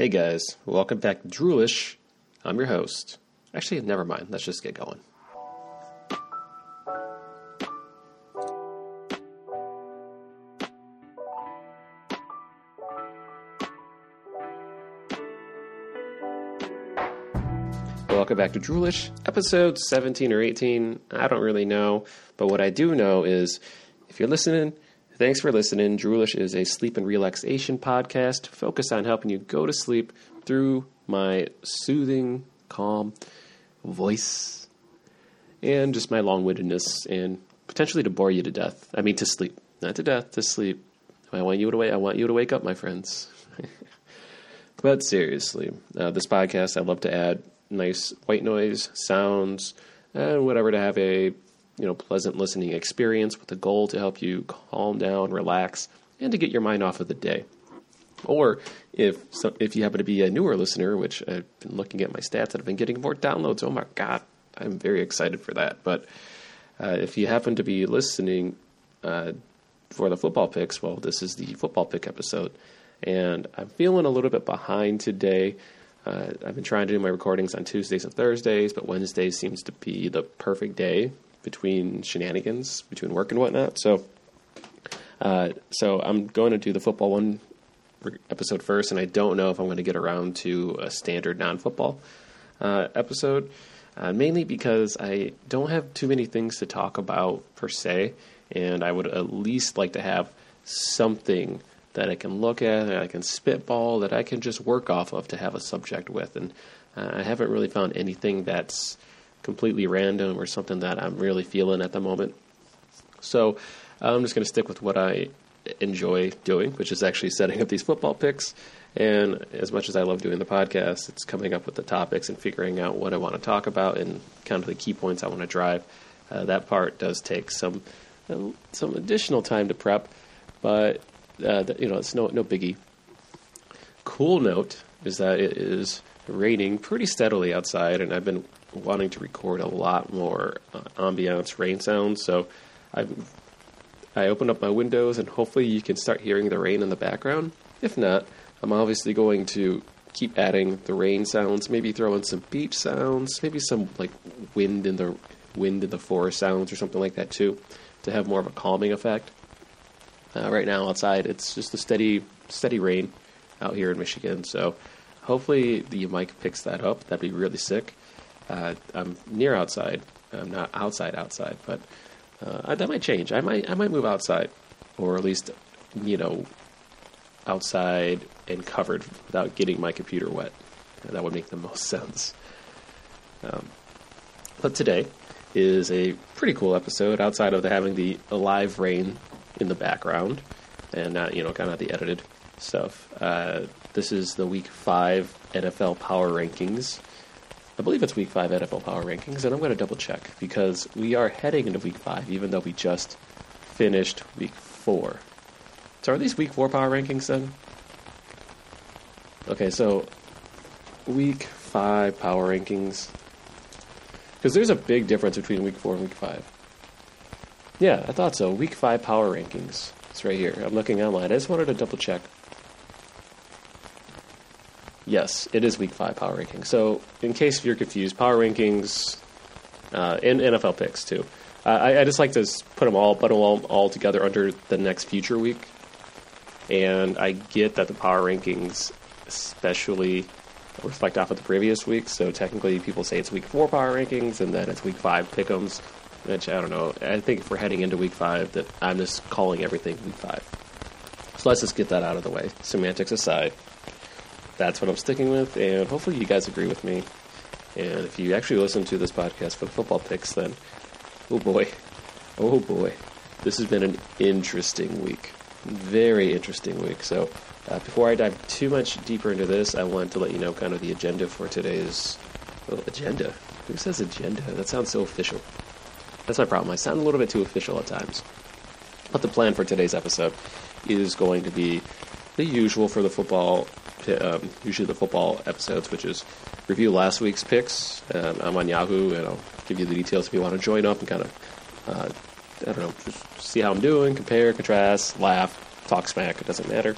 Hey guys, welcome back to Droolish. I'm your host. Actually, never mind. Let's just get going. Welcome back to Droolish, episode 17 or 18. I don't really know, but what I do know is if you're listening, thanks for listening. Droolish is a sleep and relaxation podcast focused on helping you go to sleep through my soothing, calm voice and just my long windedness and potentially to bore you to death. I mean, to sleep, not to death, to sleep. I want you to wake. I want you to wake up, my friends. but seriously, uh, this podcast, I love to add nice white noise sounds and whatever to have a you know pleasant listening experience with the goal to help you calm down, relax, and to get your mind off of the day. Or if if you happen to be a newer listener, which I've been looking at my stats, I've been getting more downloads. Oh my god, I'm very excited for that. But uh, if you happen to be listening uh, for the football picks, well, this is the football pick episode, and I'm feeling a little bit behind today. Uh, I've been trying to do my recordings on Tuesdays and Thursdays, but Wednesday seems to be the perfect day between shenanigans, between work and whatnot. So, uh, so I'm going to do the football one episode first, and I don't know if I'm going to get around to a standard non-football uh, episode. Uh, mainly because I don't have too many things to talk about per se, and I would at least like to have something that I can look at, that I can spitball, that I can just work off of to have a subject with. And uh, I haven't really found anything that's completely random or something that I'm really feeling at the moment. So I'm just going to stick with what I enjoy doing, which is actually setting up these football picks. And as much as I love doing the podcast, it's coming up with the topics and figuring out what I want to talk about and kind of the key points I want to drive. Uh, that part does take some uh, some additional time to prep, but uh, you know it's no no biggie. Cool note is that it is raining pretty steadily outside, and I've been wanting to record a lot more uh, ambiance rain sounds. So I've I opened up my windows, and hopefully you can start hearing the rain in the background. If not, I'm obviously going to keep adding the rain sounds, maybe throw in some beach sounds, maybe some like wind in the wind in the forest sounds or something like that too, to have more of a calming effect. Uh, right now outside, it's just a steady steady rain out here in Michigan, so hopefully the mic picks that up. That'd be really sick. Uh, I'm near outside. I'm not outside outside, but uh, that might change. I might I might move outside, or at least you know outside and covered without getting my computer wet. That would make the most sense. Um, but today is a pretty cool episode outside of the, having the live rain in the background and not you know kind of the edited stuff. Uh, this is the week five NFL Power Rankings. I believe it's week five NFL Power Rankings, and I'm going to double check because we are heading into week five, even though we just finished week four. So are these week four Power Rankings then? Okay, so week five Power Rankings. Because there's a big difference between week four and week five. Yeah, I thought so. Week five Power Rankings. It's right here. I'm looking online. I just wanted to double check. Yes, it is Week Five Power Rankings. So, in case you're confused, Power Rankings uh, and NFL picks too. I, I, just like to put them all, put them all together under the next future week. And I get that the Power Rankings, especially, reflect off of the previous week. So technically, people say it's Week Four Power Rankings, and then it's Week Five Pick'ems. Which I don't know. I think if we're heading into Week Five, that I'm just calling everything Week Five. So let's just get that out of the way. Semantics aside that's what I'm sticking with, and hopefully you guys agree with me. And if you actually listen to this podcast for the football picks, then oh boy, oh boy, this has been an interesting week. Very interesting week. So uh, before I dive too much deeper into this, I want to let you know kind of the agenda for today's well, agenda. Who says agenda? That sounds so official. That's my problem. I sound a little bit too official at times. But the plan for today's episode is going to be the usual for the football um, usually the football episodes, which is review last week's picks. Um, I'm on Yahoo, and I'll give you the details if you want to join up and kind of, uh, I don't know, just see how I'm doing, compare, contrast, laugh, talk smack. It doesn't matter.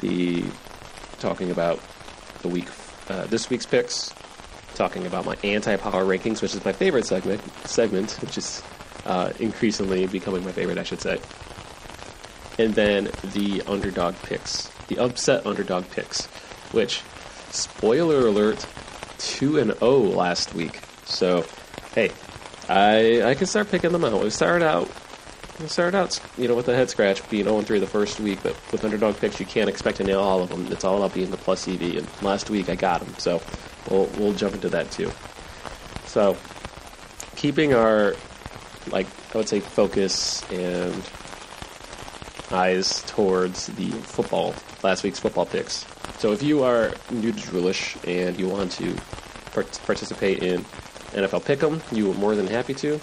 The talking about the week, uh, this week's picks, talking about my anti-power rankings, which is my favorite segment, segment, which is uh, increasingly becoming my favorite, I should say. And then the underdog picks, the upset underdog picks, which, spoiler alert, two and zero last week. So, hey, I I can start picking them out. We started out we started out, you know, with a head scratch, being 0 3 the first week, but with underdog picks, you can't expect to nail all of them. It's all about being the plus EV, and last week I got them, so we'll, we'll jump into that too. So, keeping our, like, I would say, focus and eyes towards the football, last week's football picks. So, if you are new to Droolish and you want to part- participate in NFL Pick'em, you are more than happy to.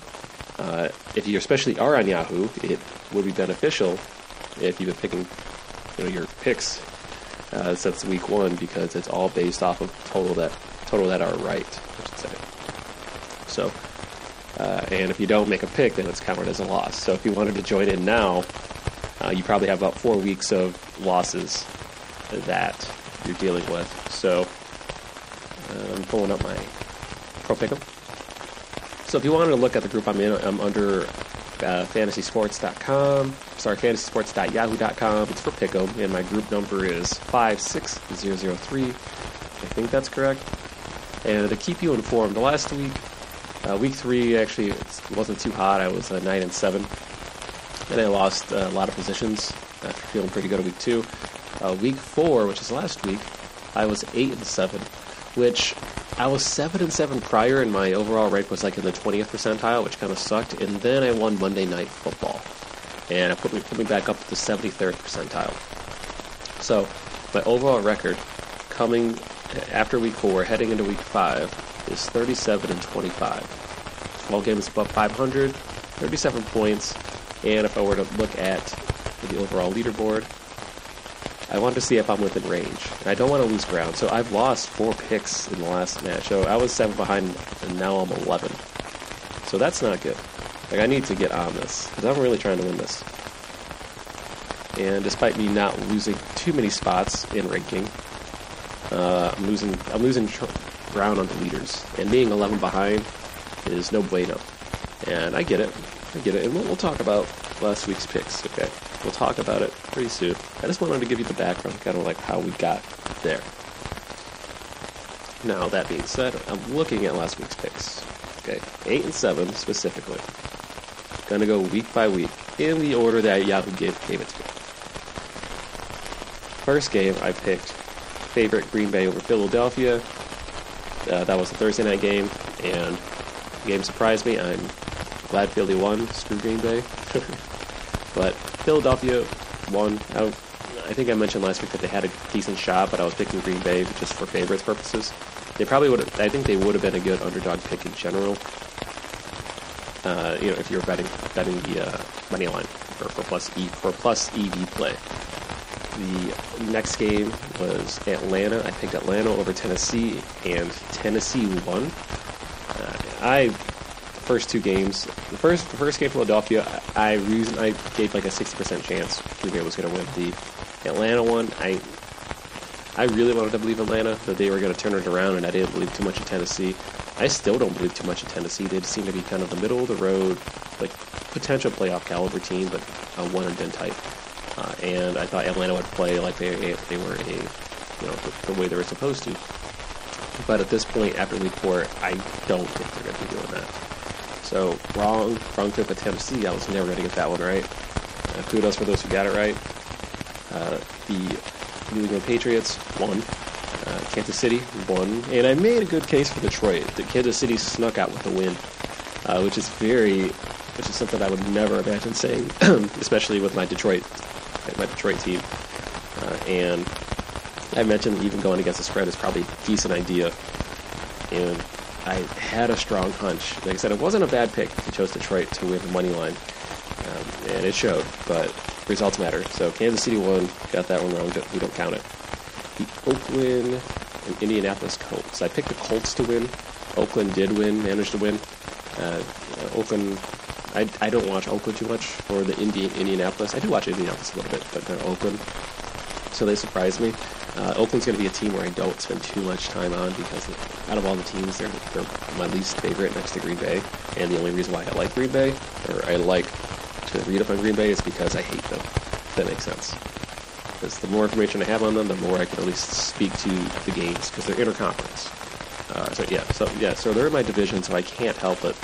Uh, if you especially are on Yahoo, it would be beneficial if you've been picking you know, your picks uh, since week one because it's all based off of total that total that are right, I should say. So, uh, and if you don't make a pick, then it's counted as a loss. So if you wanted to join in now, uh, you probably have about four weeks of losses that you're dealing with. So uh, I'm pulling up my Pro Pick'em. So if you wanted to look at the group I'm in, I'm under uh, fantasysports.com. Sorry, fantasysports.yahoo.com. It's for Pick'em, and my group number is 56003. I think that's correct. And to keep you informed, the last week, uh, week three actually it wasn't too hot. I was uh, nine and seven, and I lost uh, a lot of positions after feeling pretty good at week two. Uh, week four, which is last week, I was eight and seven, which I was seven and seven prior, and my overall rank was like in the twentieth percentile, which kind of sucked. And then I won Monday Night Football, and it put me put me back up to the seventy third percentile. So my overall record coming after week four, heading into week five, is thirty seven and twenty five. Twelve games above 500, 37 points, and if I were to look at the overall leaderboard, I want to see if I'm within range. And I don't want to lose ground. So I've lost four picks in the last match. So I was seven behind, and now I'm 11. So that's not good. Like I need to get on this because I'm really trying to win this. And despite me not losing too many spots in ranking, uh, I'm losing. I'm losing tr- ground on the leaders, and being 11 behind is no bueno. And I get it. I get it. And we'll, we'll talk about last week's picks. Okay. We'll talk about it pretty soon. I just wanted to give you the background, kind of like how we got there. Now, that being said, I'm looking at last week's picks. Okay, 8 and 7 specifically. Gonna go week by week in the order that Yahoo gave, gave it to me. First game, I picked favorite Green Bay over Philadelphia. Uh, that was a Thursday night game, and the game surprised me. I'm glad Philly won. Screw Green Bay. but Philadelphia won. I, I, think I mentioned last week that they had a decent shot, but I was picking Green Bay just for favorites purposes. They probably would. I think they would have been a good underdog pick in general. Uh, you know, if you're betting betting the uh, money line for, for plus E for plus EV play. The next game was Atlanta. I picked Atlanta over Tennessee, and Tennessee won. Uh, I first two games, the first the first game Philadelphia, I, I reason I gave like a sixty percent chance Green Bay was going to win. The Atlanta one, I I really wanted to believe Atlanta that they were going to turn it around, and I didn't believe too much in Tennessee. I still don't believe too much in Tennessee. They seem to be kind of the middle of the road, like potential playoff caliber team, but a one and done type. Uh, and I thought Atlanta would play like they they were a you know the, the way they were supposed to. But at this point, after week four, I don't think they're going to be doing that. So wrong, wrong tip with Tennessee. I was never going to get that one right. Uh, kudos for those who got it right. Uh, the New England Patriots won. Uh, Kansas City won, and I made a good case for Detroit. The Kansas City snuck out with the win, uh, which is very, which is something I would never imagine saying, especially with my Detroit, my Detroit team. Uh, and I mentioned even going against the spread is probably a decent idea, and I had a strong hunch. Like I said, it wasn't a bad pick. I chose Detroit to win the money line, um, and it showed. But results matter. So Kansas City won. Got that one wrong. We don't count it. The Oakland and Indianapolis Colts. I picked the Colts to win. Oakland did win. Managed to win. Uh, Oakland. I, I don't watch Oakland too much or the Indi- Indianapolis. I do watch Indianapolis a little bit, but they're Oakland. So they surprised me. Uh, Oakland's going to be a team where I don't spend too much time on because out of all the teams, they're, they're my least favorite next to Green Bay. And the only reason why I like Green Bay, or I like to read up on Green Bay, is because I hate them. If that makes sense. Because the more information I have on them, the more I can at least speak to the games because they're interconference. Uh, so yeah, so yeah, so they're in my division, so I can't help but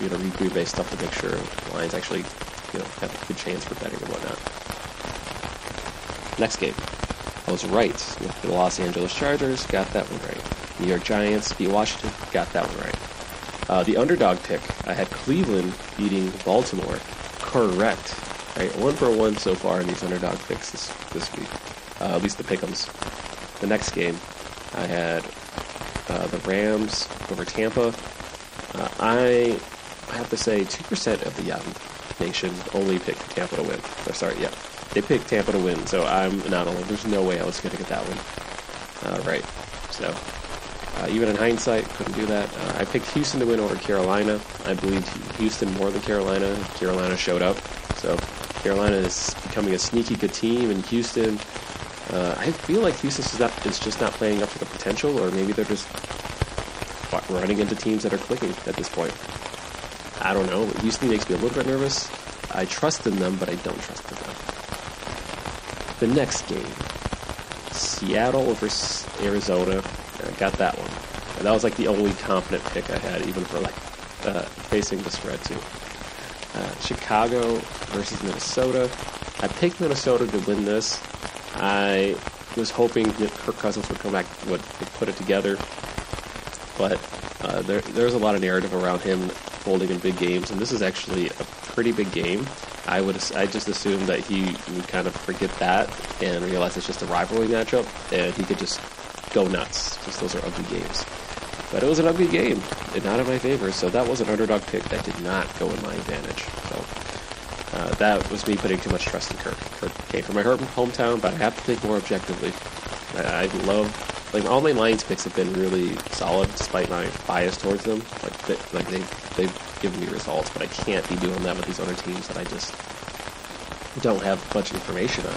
you know read Green Bay stuff to make sure the Lions actually you know have a good chance for betting and whatnot. Next game. I was right with the Los Angeles Chargers, got that one right. New York Giants beat Washington, got that one right. Uh, the underdog pick, I had Cleveland beating Baltimore, correct. Right, one for one so far in these underdog picks this this week, uh, at least the pickums. The next game, I had uh, the Rams over Tampa. Uh, I I have to say, two percent of the Yahoo Nation only picked Tampa to win. Or sorry, yeah, they picked Tampa to win, so I'm not alone. There's no way I was going to get that one. Uh, right. So, uh, even in hindsight, couldn't do that. Uh, I picked Houston to win over Carolina. I believed Houston more than Carolina. Carolina showed up. So, Carolina is becoming a sneaky good team, and Houston. Uh, I feel like Houston is, is just not playing up to the potential, or maybe they're just running into teams that are clicking at this point. I don't know. Houston makes me a little bit nervous. I trust in them, but I don't trust them. The next game, Seattle over Arizona. I got that one. And that was like the only confident pick I had, even for like uh, facing the spread too. Uh, Chicago versus Minnesota. I picked Minnesota to win this. I was hoping that Kirk Cousins would come back, would, would put it together, but uh, there, there's a lot of narrative around him holding in big games, and this is actually a pretty big game. I would I just assumed that he would kind of forget that and realize it's just a rivalry matchup, and he could just go nuts. Just those are ugly games. But it was an ugly game, and not in my favor. So that was an underdog pick that did not go in my advantage. So uh, that was me putting too much trust in Kirk. Kirk came from my hometown, but I have to think more objectively. I, I love like all my Lions picks have been really solid despite my bias towards them. Like they, like they they've given me results, but I can't be doing that with these other teams that I just don't have much information on.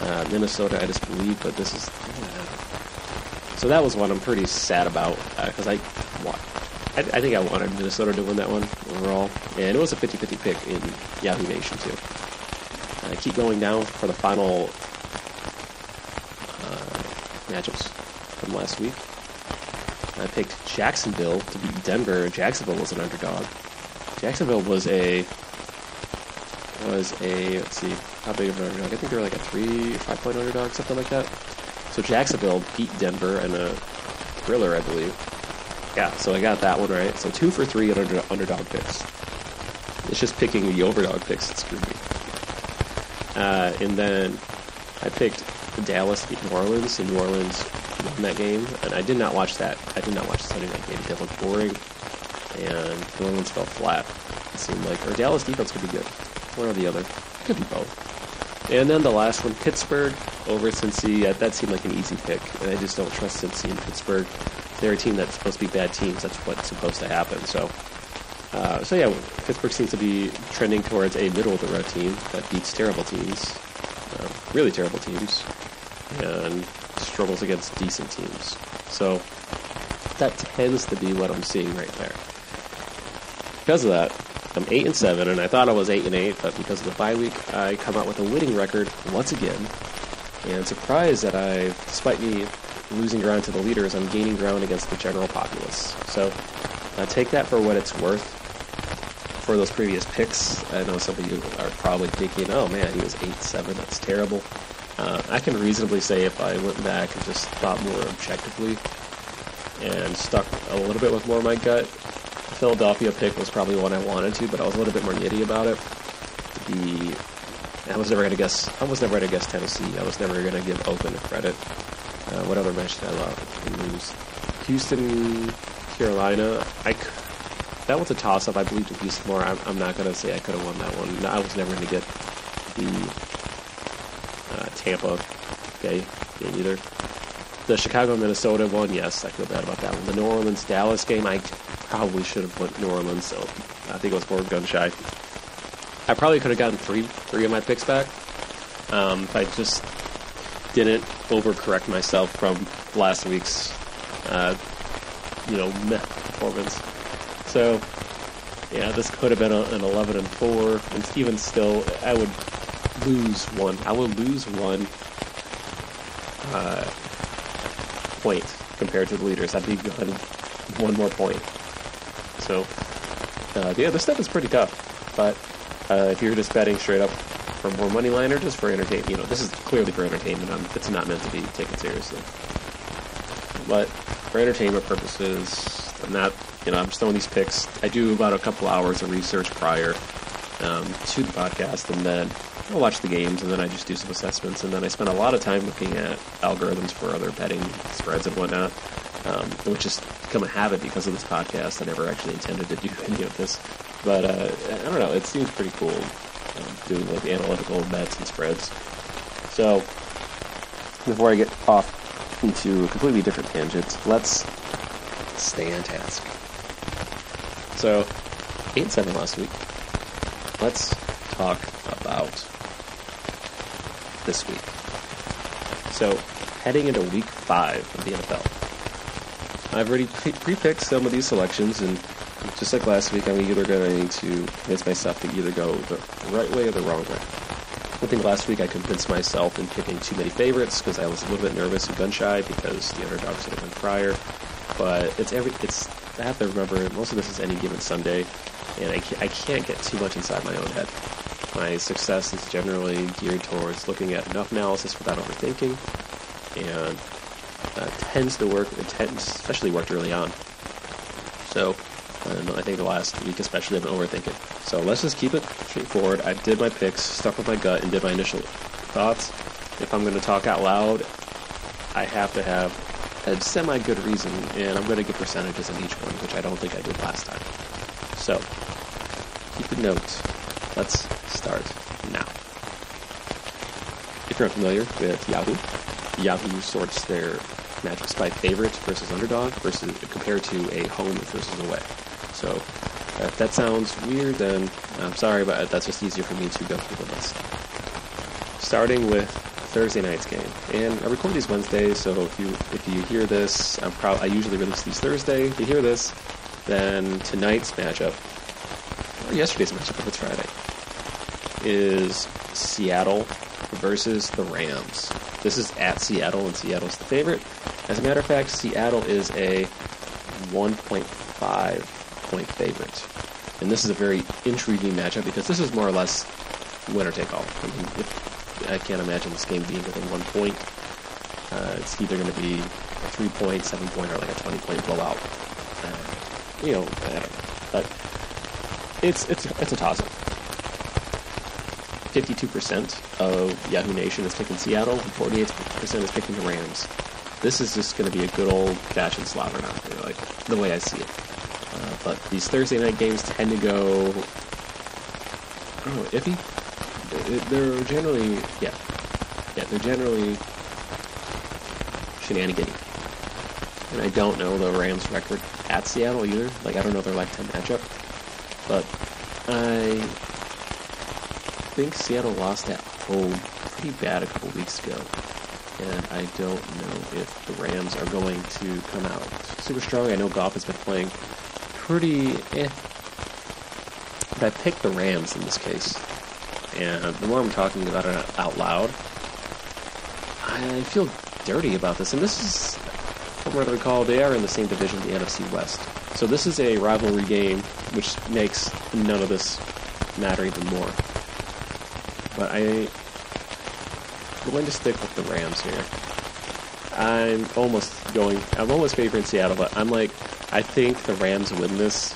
Uh, Minnesota, I just believe, but this is. so that was one I'm pretty sad about because uh, I, I, I think I wanted Minnesota to win that one overall, and it was a 50-50 pick in Yahoo Nation too. I keep going down for the final uh, matchups from last week. I picked Jacksonville to beat Denver. Jacksonville was an underdog. Jacksonville was a was a let's see how big of an underdog. I think they were like a three, five point underdog, something like that. So Jacksonville beat Denver in a thriller, I believe. Yeah, so I got that one right. So two for three under, underdog picks. It's just picking the overdog picks that screwed me. Uh, and then I picked Dallas beat New Orleans, and New Orleans won that game. And I did not watch that. I did not watch the Sunday night game. It looked boring, and New Orleans fell flat. It seemed like, or Dallas defense could be good. One or the other. Could be both. And then the last one, Pittsburgh over Cincy. That seemed like an easy pick, and I just don't trust Cincy in Pittsburgh. They're a team that's supposed to be bad teams. That's what's supposed to happen. So, uh, so yeah, Pittsburgh seems to be trending towards a middle of the road team that beats terrible teams, uh, really terrible teams, and struggles against decent teams. So that tends to be what I'm seeing right there. Because of that, I'm eight and seven, and I thought I was eight and eight, but because of the bye week, I come out with a winning record once again. And surprised that I, despite me losing ground to the leaders, I'm gaining ground against the general populace. So uh, take that for what it's worth. For those previous picks, I know some of you are probably thinking, "Oh man, he was eight seven. That's terrible." Uh, I can reasonably say if I went back and just thought more objectively and stuck a little bit with more of my gut, Philadelphia pick was probably one I wanted to, but I was a little bit more nitty about it. The I was never to guess. I was never to guess Tennessee. I was never to give Oakland credit. Uh, what other match did I love? lose? Houston, Carolina. I that was a toss up. I believed in Houston more. I'm, I'm not to say I could have won that one. I was never to get the Tampa okay, game either. The Chicago Minnesota one, yes, I feel bad about that one. The New Orleans Dallas game, I probably should have went New Orleans, so I think it was more gun shy. I probably could have gotten three three of my picks back. Um, if I just didn't overcorrect myself from last week's, uh, you know, meh performance. So, yeah, this could have been a, an 11 and 4, and even still, I would lose one. I will lose one uh, point compared to the leaders. I'd be going one more point. So, uh, yeah, this stuff is pretty tough. But uh, if you're just betting straight up for more money line or just for entertainment, you know, this is clearly for entertainment. It's not meant to be taken seriously. But for entertainment purposes, I'm not, you know, I'm just throwing these picks. I do about a couple hours of research prior um, to the podcast, and then I watch the games, and then I just do some assessments, and then I spend a lot of time looking at algorithms for other betting spreads and whatnot, um, which has become a habit because of this podcast. I never actually intended to do any of this, but uh, I don't know. It seems pretty cool um, doing like analytical bets and spreads. So before I get off into completely different tangent, let's stay on task. So eight seven last week. Let's talk about this week. So, heading into week five of the NFL, I've already pre picked some of these selections, and just like last week, I'm either going to need to convince myself to either go the right way or the wrong way. I think last week I convinced myself in picking too many favorites because I was a little bit nervous and gun shy because the underdogs had been prior. But it's every it's I have to remember most of this is any given Sunday, and I can't, I can't get too much inside my own head. My success is generally geared towards looking at enough analysis without overthinking, and uh, tends to work. It tends, especially worked early on. So, and I think the last week especially I've been overthinking. So let's just keep it straightforward. I did my picks, stuck with my gut, and did my initial thoughts. If I'm going to talk out loud, I have to have a semi good reason, and I'm going to give percentages in each one, which I don't think I did last time. So, keep the note. Let's start now. If you're unfamiliar with Yahoo, Yahoo sorts their matchups by favorite versus underdog versus compared to a home versus away. So uh, if that sounds weird, then I'm sorry, but uh, that's just easier for me to go through the list. Starting with Thursday night's game, and I record these Wednesdays, so if you if you hear this, I'm proud. I usually release these Thursday. If you hear this, then tonight's matchup, or yesterday's matchup, if it's Friday, is Seattle versus the Rams. This is at Seattle, and Seattle's the favorite. As a matter of fact, Seattle is a 1.5 point favorite. And this is a very intriguing matchup because this is more or less winner take all. I, mean, if, I can't imagine this game being within one point. Uh, it's either going to be a three point, seven point, or like a 20 point blowout. Uh, you know, know. But it's, it's, it's a toss up. 52% of Yahoo Nation is picking Seattle, and 48% is picking the Rams. This is just going to be a good old fashioned slobber knocker, like the way I see it. Uh, but these Thursday night games tend to go, I don't know, iffy. They're generally, yeah, yeah, they're generally shenanigans. And I don't know the Rams' record at Seattle either. Like I don't know their lifetime matchup, but I think Seattle lost at home pretty bad a couple weeks ago. And I don't know if the Rams are going to come out super strong. I know Goff has been playing pretty eh. But I picked the Rams in this case. And the more I'm talking about it out loud, I feel dirty about this. And this is, from what I recall, they are in the same division, the NFC West. So this is a rivalry game, which makes none of this matter even more. But I I'm going to stick with the Rams here. I'm almost going. I'm almost favoring Seattle, but I'm like, I think the Rams win this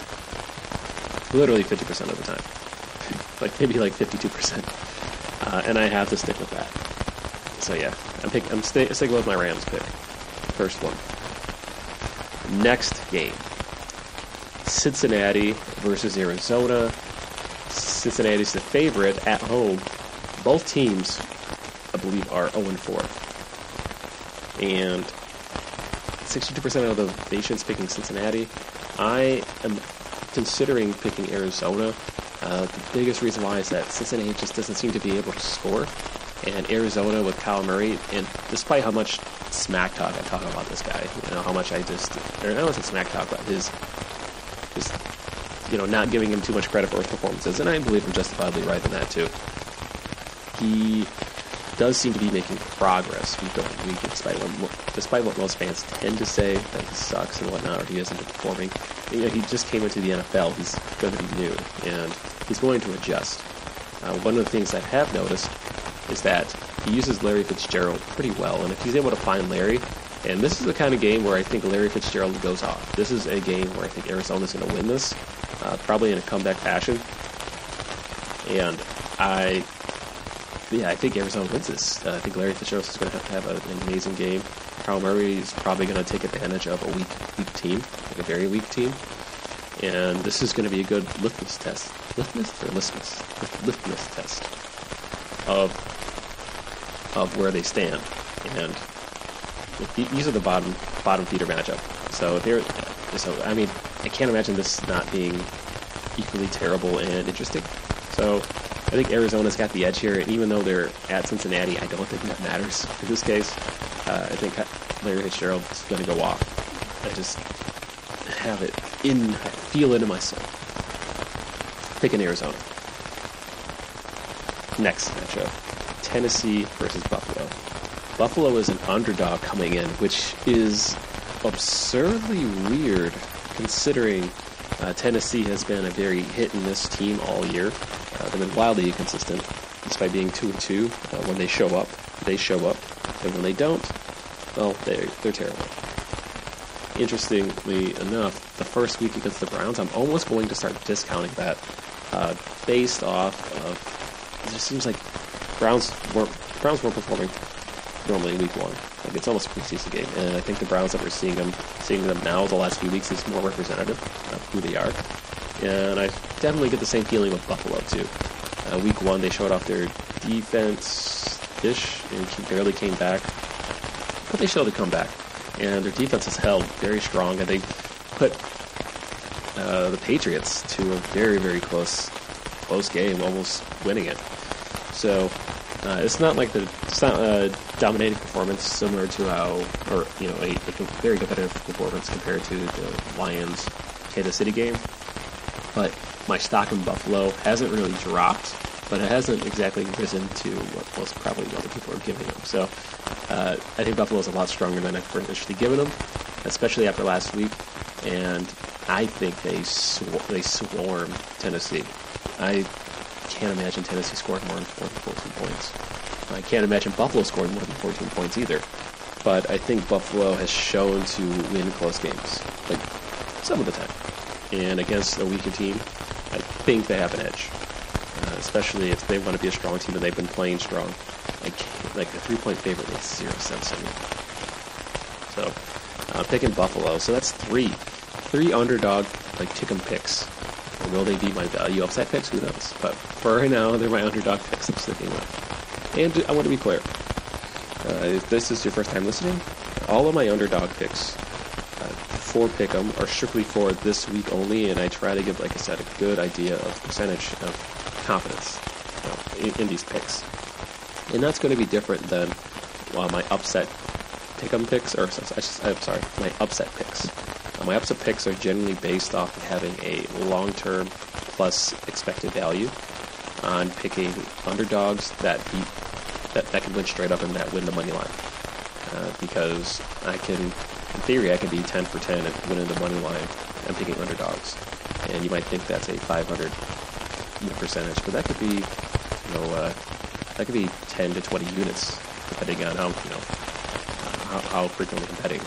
literally 50% of the time. like maybe like 52%. Uh, and I have to stick with that. So yeah, I'm, pick, I'm st- sticking with my Rams pick. First one. Next game Cincinnati versus Arizona. Cincinnati's the favorite at home. Both teams I believe, are 0 4. And 62% of the nation's picking Cincinnati. I am considering picking Arizona. Uh, the biggest reason why is that Cincinnati just doesn't seem to be able to score. and Arizona with Kyler Murray. And despite how much smack talk I talk about this guy, you know how much I just or don't say smack talk, but his his you know not giving him too much credit for his performances, and I believe I'm justifiably right in that too. He does seem to be making progress despite what despite what most fans tend to say that he sucks and whatnot, or he isn't performing. You know, he just came into the NFL. He's going to be new, and he's going to adjust. Uh, one of the things I have noticed is that he uses Larry Fitzgerald pretty well, and if he's able to find Larry, and this is the kind of game where I think Larry Fitzgerald goes off. This is a game where I think Arizona's going to win this, uh, probably in a comeback fashion. And I yeah, I think Arizona wins this. Uh, I think Larry Fitzgerald is going to have to have a, an amazing game. Kyler Murray is probably going to take advantage of a weak, weak team, like a very weak team. And this is going to be a good litmus test. Litmus or litmus? Litmus test of of where they stand. And these are the bottom bottom feeder matchup. So here, so I mean, I can't imagine this not being equally terrible and interesting. So I think Arizona's got the edge here, and even though they're at Cincinnati, I don't think that matters in this case. Uh, I think Larry Fitzgerald is going to go off. I just have it in, I feel it in my soul. Picking Arizona. Next matchup Tennessee versus Buffalo. Buffalo is an underdog coming in, which is absurdly weird considering uh, Tennessee has been a very hit and miss team all year. They've been wildly inconsistent, despite being two and two. Uh, when they show up, they show up, and when they don't, well, they they're terrible. Interestingly enough, the first week against the Browns, I'm almost going to start discounting that, uh, based off of it just seems like Browns weren't Browns weren't performing normally in week one. Like it's almost a preseason game, and I think the Browns that we're seeing them seeing them now the last few weeks is more representative of who they are. And I definitely get the same feeling with Buffalo too. Uh, week one they showed off their defense ish and barely came back, but they showed a comeback. And their defense has held very strong, and they put uh, the Patriots to a very very close close game, almost winning it. So uh, it's not like the it's not a dominating performance similar to how, or you know, a, a very competitive performance compared to the Lions Kansas City game. But my stock in Buffalo hasn't really dropped, but it hasn't exactly risen to what most probably other people are giving them. So uh, I think Buffalo is a lot stronger than I've initially given them, especially after last week. And I think they sw- they swarm Tennessee. I can't imagine Tennessee scoring more than 14 points. I can't imagine Buffalo scoring more than 14 points either. But I think Buffalo has shown to win close games, like some of the time. And against a weaker team, I think they have an edge, uh, especially if they want to be a strong team and they've been playing strong. Like, like a three-point favorite makes zero sense to me. So, I'm picking Buffalo. So that's three, three underdog like chicken picks Will they be my value upside picks? Who knows? But for right now, they're my underdog picks I'm sticking with. And I want to be clear. Uh, if this is your first time listening, all of my underdog picks uh, for Pick'em are strictly for this week only, and I try to give, like I said, a good idea of percentage of confidence uh, in, in, these picks. And that's going to be different than well, my upset Pick'em picks, or I'm sorry, my upset picks. Uh, my upset picks are generally based off of having a long-term plus expected value on picking underdogs that beat that, that can win straight up and that win the money line. Uh, because I can, in theory, I can be 10 for 10 and winning the money line and picking underdogs. And you might think that's a 500 percentage, but that could be, you know, uh, that could be 10 to 20 units, depending on how, you know, how, how frequently I'm betting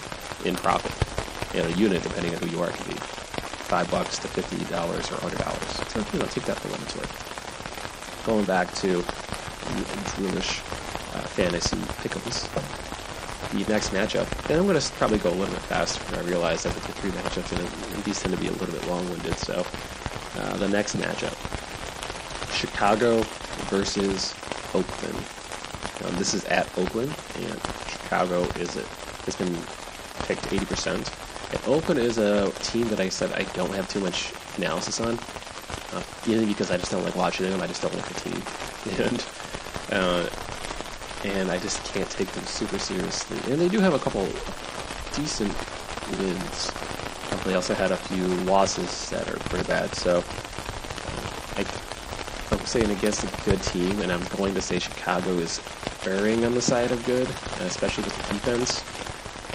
in profit know, a unit, depending on who you are, can be five bucks to fifty dollars or hundred dollars. So you know, take that for what it's worth. Going back to Droolish uh, fantasy pickles, the next matchup, and I'm going to probably go a little bit faster. I realize that with the three matchups, and these tend to be a little bit long-winded. So uh, the next matchup, Chicago versus Oakland. Um, this is at Oakland, and Chicago is it has been picked 80%. Oakland is a team that I said I don't have too much analysis on, uh, because I just don't like watching them. I just don't like the team, and uh, and I just can't take them super seriously. And they do have a couple decent wins. They also had a few losses that are pretty bad. So I, I'm saying against a good team, and I'm going to say Chicago is erring on the side of good, especially with the defense.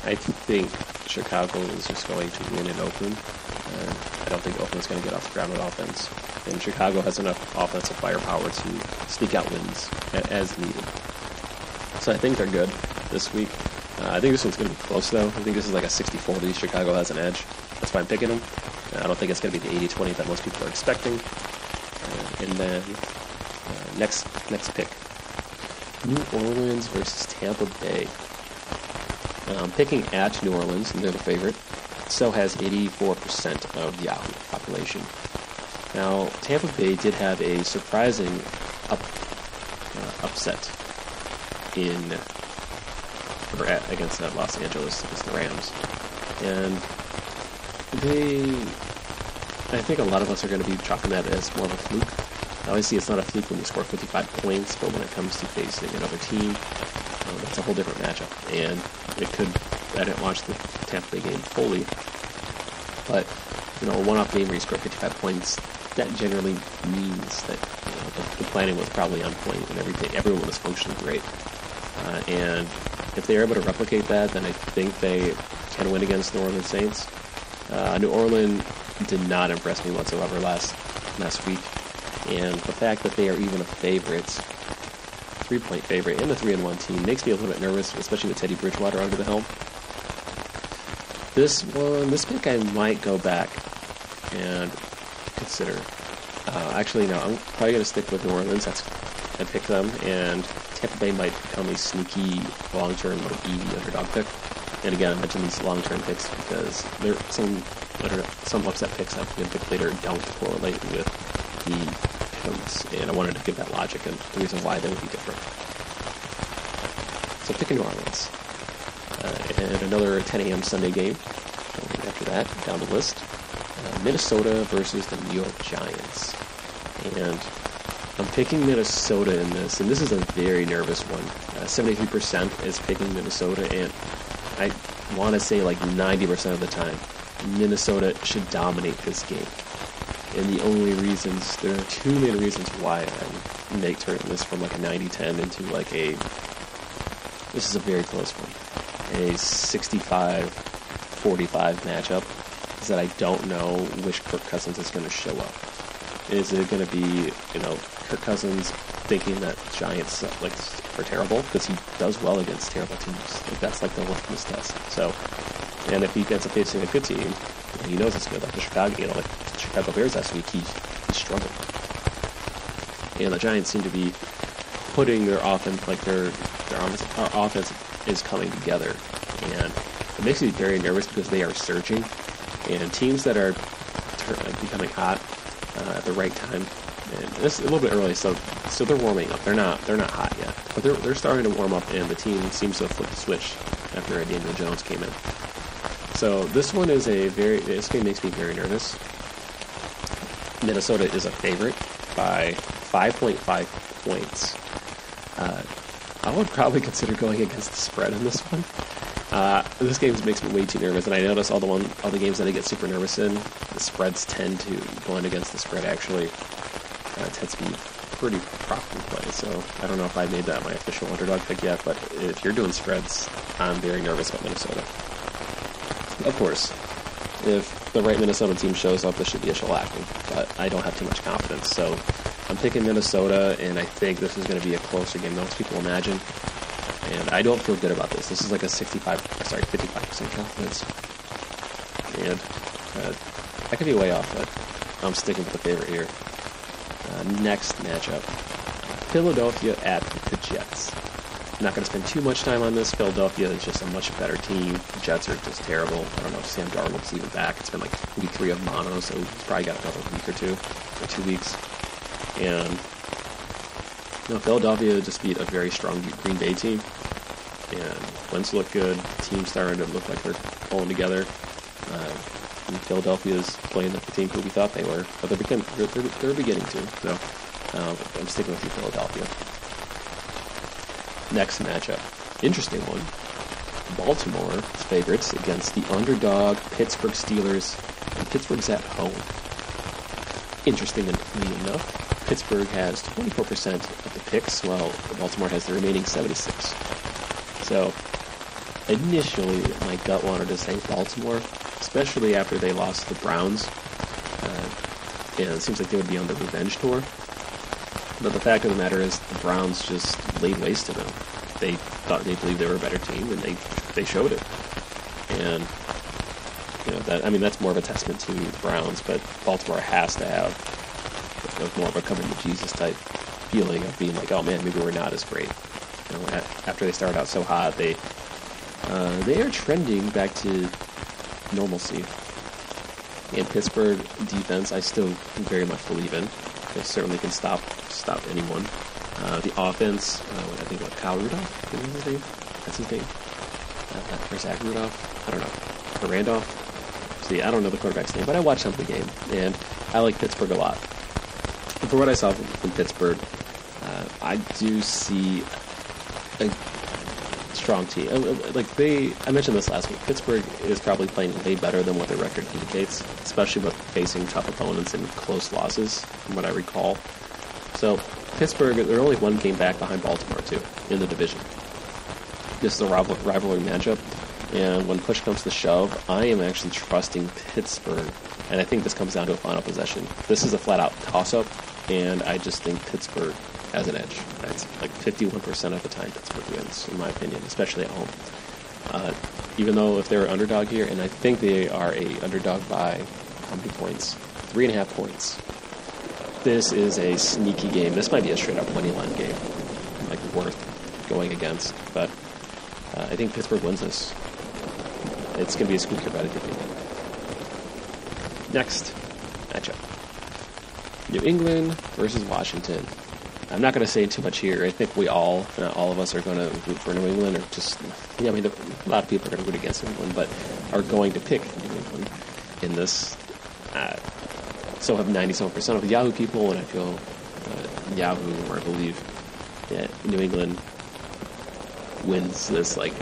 I think Chicago is just going to win in Oakland. Uh, I don't think Oakland's going to get off the ground with offense. And Chicago has enough offensive firepower to sneak out wins as needed. So I think they're good this week. Uh, I think this one's going to be close, though. I think this is like a 60-40. Chicago has an edge. That's why I'm picking them. Uh, I don't think it's going to be the 80-20 that most people are expecting. Uh, and then uh, next next pick, New Orleans versus Tampa Bay. Um, I'm picking at New Orleans, and they're the favorite. So has 84% of the Yahoo population. Now, Tampa Bay did have a surprising up, uh, upset in or at, against uh, Los Angeles against the Rams, and they. I think a lot of us are going to be chalking that as more of a fluke. Obviously, it's not a fluke when you score 55 points, but when it comes to facing another team, uh, that's a whole different matchup. And it could. I didn't watch the Tampa Bay game fully, but you know, a one-off game where you score 55 points, that generally means that you know, the, the, planning was probably on point and everything. Everyone was functioning great. And if they're able to replicate that, then I think they can win against New Orleans Saints. Uh, New Orleans did not impress me whatsoever last last week, and the fact that they are even a favorite, three point favorite, and a three and one team makes me a little bit nervous, especially with Teddy Bridgewater under the helm. This one, this pick, I might go back and consider. Uh, actually, no, I'm probably going to stick with New Orleans. That's I picked them, and Tampa Bay might become a sneaky long-term like easy underdog pick. And again, I mentioned these long-term picks because there some some upset picks I've been picked later don't correlate with the picks, and I wanted to give that logic and the reason why they would be different. So picking New Orleans. Uh, and another 10 a.m. Sunday game. After that, down the list, uh, Minnesota versus the New York Giants. And I'm picking Minnesota in this, and this is a very nervous one. Uh, 73% is picking Minnesota, and I want to say like 90% of the time, Minnesota should dominate this game. And the only reasons, there are two main reasons why I'm make turning this from like a 90-10 into like a, this is a very close one, a 65-45 matchup, is that I don't know which Kirk Cousins is going to show up. Is it going to be, you know, Kirk Cousins thinking that Giants like are terrible because he does well against terrible teams. Like that's like the litmus test. So, and if he gets up facing a good team, he knows it's good. Like the Chicago, you know, like the Chicago Bears last week, he, he struggled. And the Giants seem to be putting their offense, like their their offense, our offense is coming together, and it makes me very nervous because they are surging, and teams that are becoming hot uh, at the right time it's a little bit early, so so they're warming up. They're not they're not hot yet, but they're they're starting to warm up, and the team seems to have flipped the switch after Daniel Jones came in. So this one is a very this game makes me very nervous. Minnesota is a favorite by 5.5 points. Uh, I would probably consider going against the spread in this one. Uh, this game makes me way too nervous, and I notice all the one all the games that I get super nervous in, the spreads tend to going against the spread actually uh, tends to be pretty profitable play. So I don't know if I made that my official underdog pick yet, but if you're doing spreads, I'm very nervous about Minnesota. Of course, if the right Minnesota team shows up, this should be a shellacking, but I don't have too much confidence. So I'm picking Minnesota, and I think this is going to be a closer game than most people imagine. And I don't feel good about this. This is like a 65, sorry, 55% confidence. And uh, I could be way off, but I'm sticking with the favorite here. Next matchup Philadelphia at the Jets. I'm not going to spend too much time on this. Philadelphia is just a much better team. The Jets are just terrible. I don't know if Sam Darnold's even back. It's been like week three of mono, so he's probably got another week or two, or two weeks. And you know, Philadelphia just beat a very strong Green Bay team. And Wentz looked good. The team's starting to look like they're pulling together. And Philadelphia is playing the team who we thought they were, but they're, begin, they're, they're, they're beginning to. So um, I'm sticking with you, Philadelphia. Next matchup, interesting one. Baltimore's favorites against the underdog Pittsburgh Steelers, and Pittsburgh's at home. Interestingly enough, Pittsburgh has 24% of the picks, while Baltimore has the remaining 76. So, initially, my gut wanted to say Baltimore, especially after they lost the Browns. Uh, and it seems like they would be on the revenge tour. But the fact of the matter is, the Browns just laid waste to them. They thought they believed they were a better team, and they they showed it. And you know that I mean that's more of a testament to the Browns, but Baltimore has to have you know, more of a coming to Jesus type feeling of being like, oh man, maybe we're not as great. You know, after they started out so hot, they uh, they are trending back to normalcy. And Pittsburgh defense, I still very much believe in. They certainly can stop stop anyone. Uh, the offense, uh, I think what Kyle Rudolph is his name. That's his name. Uh, or Zach Rudolph. I don't know. Or Randolph. See, I don't know the quarterback's name, but I watched some of the game, and I like Pittsburgh a lot. And for what I saw from, from Pittsburgh, uh, I do see a strong team. Uh, uh, like they, I mentioned this last week. Pittsburgh is probably playing way better than what their record indicates, especially with facing tough opponents and close losses, from what I recall. So Pittsburgh, they're only one game back behind Baltimore too in the division. This is a rival, rivalry matchup, and when push comes to shove, I am actually trusting Pittsburgh, and I think this comes down to a final possession. This is a flat-out toss-up, and I just think Pittsburgh has an edge. That's like 51% of the time Pittsburgh wins, in my opinion, especially at home. Uh, even though if they're underdog here, and I think they are a underdog by how many points? Three and a half points. This is a sneaky game. This might be a straight up money line game, like worth going against. But uh, I think Pittsburgh wins this. It's going to be a squeaker, but I think Next matchup: New England versus Washington. I'm not going to say too much here. I think we all, not all of us, are going to root for New England, or just, yeah, I mean, a lot of people are going to root against New England, but are going to pick New England in this. Uh, so have 97% of the Yahoo people, and I feel uh, Yahoo, or I believe that New England wins this like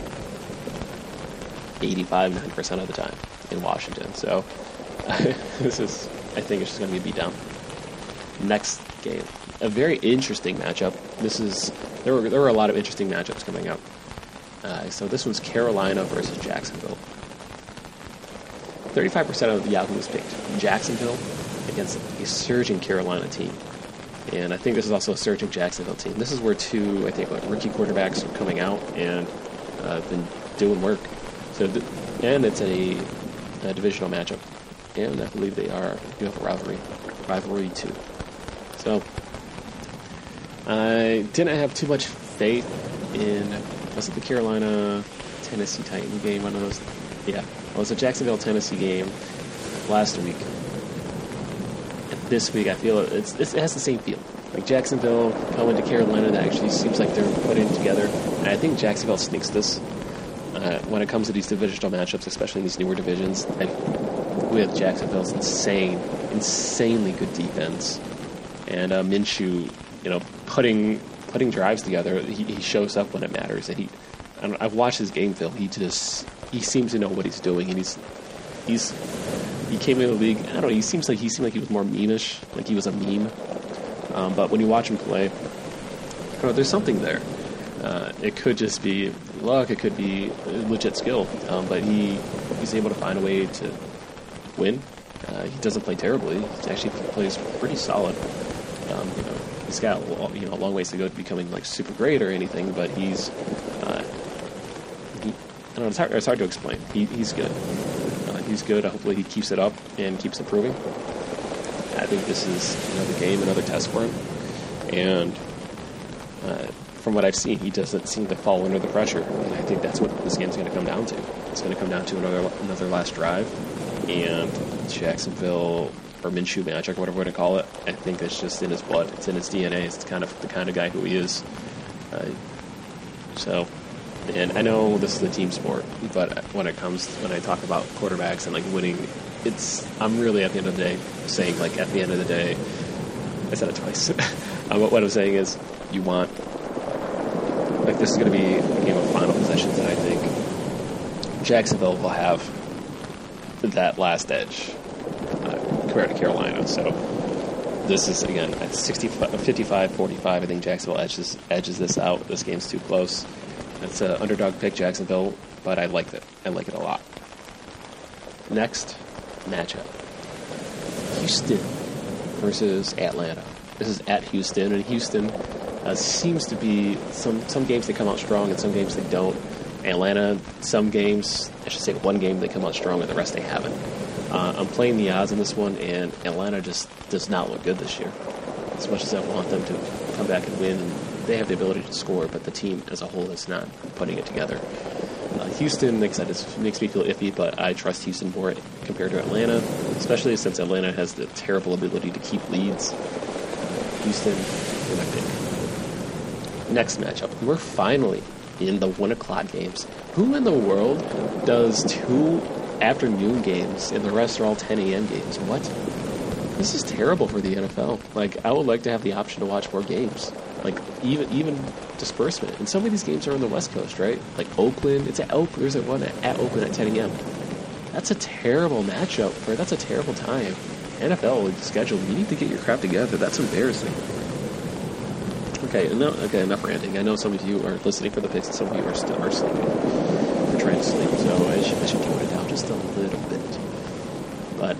85, 90% of the time in Washington. So this is, I think it's just going to be a beatdown. Next game a very interesting matchup. This is there were there were a lot of interesting matchups coming up. Uh, so this was Carolina versus Jacksonville. Thirty-five percent of the Yahoo's picked Jacksonville against a surging Carolina team, and I think this is also a surging Jacksonville team. This is where two I think like rookie quarterbacks are coming out and uh, been doing work. So th- and it's a, a divisional matchup, and I believe they are you have a rivalry rivalry too. So I didn't have too much faith in was it the Carolina Tennessee Titan game? One of those, yeah, it was a Jacksonville Tennessee game last week. And this week, I feel it's, it's, it has the same feel. Like Jacksonville coming to Carolina, that actually seems like they're putting together. And I think Jacksonville sneaks this uh, when it comes to these divisional matchups, especially in these newer divisions. I, with Jacksonville's insane, insanely good defense, and uh, Minshew you know, putting putting drives together. He, he shows up when it matters, and he. I have watched his game film. He just he seems to know what he's doing, and he's he's he came in the league. I don't know. He seems like he seemed like he was more memeish, like he was a meme. Um, but when you watch him play, know, there's something there. Uh, it could just be luck. It could be legit skill. Um, but he he's able to find a way to win. Uh, he doesn't play terribly. He actually plays pretty solid. Um, you know, he's got you know a long ways to go to becoming like super great or anything, but he's uh, he, I don't know. It's hard, it's hard to explain. He, he's good. Uh, he's good. Hopefully, he keeps it up and keeps improving. I think this is another game, another test for him, and uh, from what I've seen, he doesn't seem to fall under the pressure. And I think that's what this game's going to come down to. It's going to come down to another another last drive, and Jacksonville or Minshew magic, whatever we're going to call it. I think it's just in his blood. It's in his DNA. It's kind of the kind of guy who he is. Uh, so, and I know this is a team sport, but when it comes when I talk about quarterbacks and like winning, it's I'm really at the end of the day saying like at the end of the day, I said it twice. um, what I'm saying is you want like this is going to be a game of final possessions, and I think Jacksonville will have that last edge to Carolina. So this is again at 65, 55 45. I think Jacksonville edges edges this out. This game's too close. It's an underdog pick, Jacksonville, but I like it. I like it a lot. Next matchup Houston versus Atlanta. This is at Houston, and Houston uh, seems to be some some games they come out strong, and some games they don't. Atlanta, some games, I should say one game they come out strong, and the rest they haven't. Uh, I'm playing the odds on this one, and Atlanta just does not look good this year. As much as I want them to come back and win, they have the ability to score, but the team as a whole is not putting it together. Uh, Houston, I said, makes me feel iffy, but I trust Houston more compared to Atlanta, especially since Atlanta has the terrible ability to keep leads. Uh, Houston, my pick. Next matchup, we're finally in the one o'clock games. Who in the world does two afternoon games and the rest are all 10 a.m. games? What? This is terrible for the NFL. Like, I would like to have the option to watch more games. Like, even even disbursement. And some of these games are on the West Coast, right? Like Oakland. It's at Oakland. There's a one at, at Oakland at 10 a.m. That's a terrible matchup. For that's a terrible time. NFL schedule. You need to get your crap together. That's embarrassing. Okay, enough, okay, enough ranting. I know some of you are listening for the picks, and some of you are still are sleeping. You're trying to sleep, so I should, I should tone it down just a little bit. But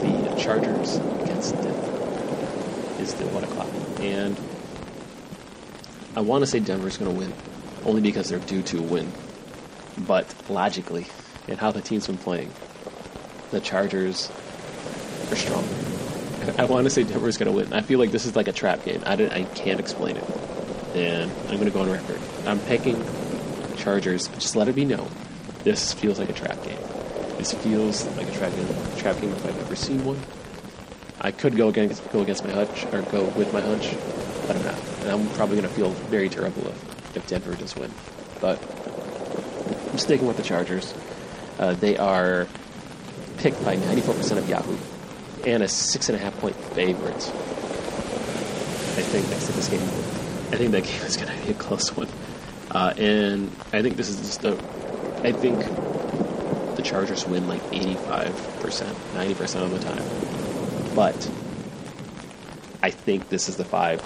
the Chargers against Denver is the one o'clock, and I want to say Denver's going to win, only because they're due to win. But logically, and how the team's been playing, the Chargers are stronger. I want to say Denver's going to win. I feel like this is like a trap game. I, I can't explain it. And I'm going to go on record. I'm picking Chargers. But just let it be known. This feels like a trap game. This feels like a trap game, trap game if I've ever seen one. I could go against go against my hunch or go with my hunch, but I'm not. And I'm probably going to feel very terrible if, if Denver does win. But I'm sticking with the Chargers. Uh, they are picked by 94% of Yahoo and a six and a half point favorite. I think next to this game, I think that game is going to be a close one. Uh, and I think this is just. I think the Chargers win like 85%, 90% of the time. But I think this is the five,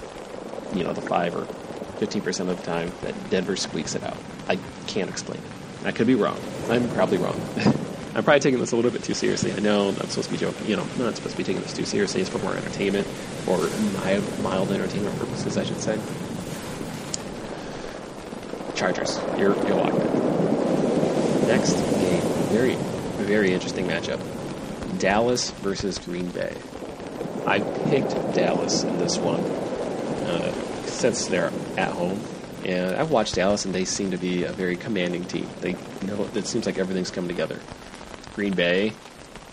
you know, the five or 15% of the time that Denver squeaks it out. I can't explain it. I could be wrong. I'm probably wrong. I'm probably taking this a little bit too seriously. I know I'm supposed to be joking. You know, I'm not supposed to be taking this too seriously. It's for more entertainment or mild, mild entertainment purposes, I should say. Chargers. You're, you're locked in. Next game. Very, very interesting matchup. Dallas versus Green Bay. I picked Dallas in this one uh, since they're at home. And I've watched Dallas, and they seem to be a very commanding team. They know it seems like everything's coming together. Green Bay,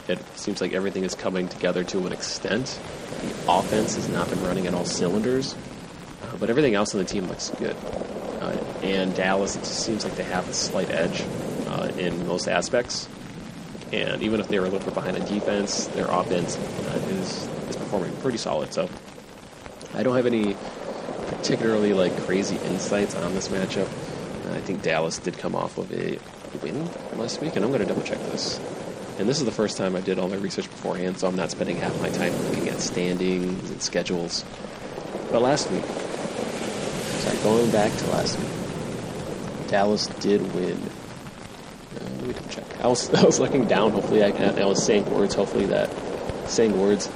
it seems like everything is coming together to an extent. The offense has not been running at all cylinders, uh, but everything else on the team looks good. Uh, and Dallas, seems like they have a slight edge uh, in most aspects. And even if they were a little bit behind in defense, their offense uh, is is performing pretty solid. So I don't have any particularly like crazy insights on this matchup. I think Dallas did come off of a win last week, and I'm going to double check this. And this is the first time I did all my research beforehand, so I'm not spending half my time looking at standings and schedules. But last week, sorry, going back to last week, Dallas did win. Uh, me double check. I was, I was looking down. Hopefully, I, can. I was saying words. Hopefully, that saying words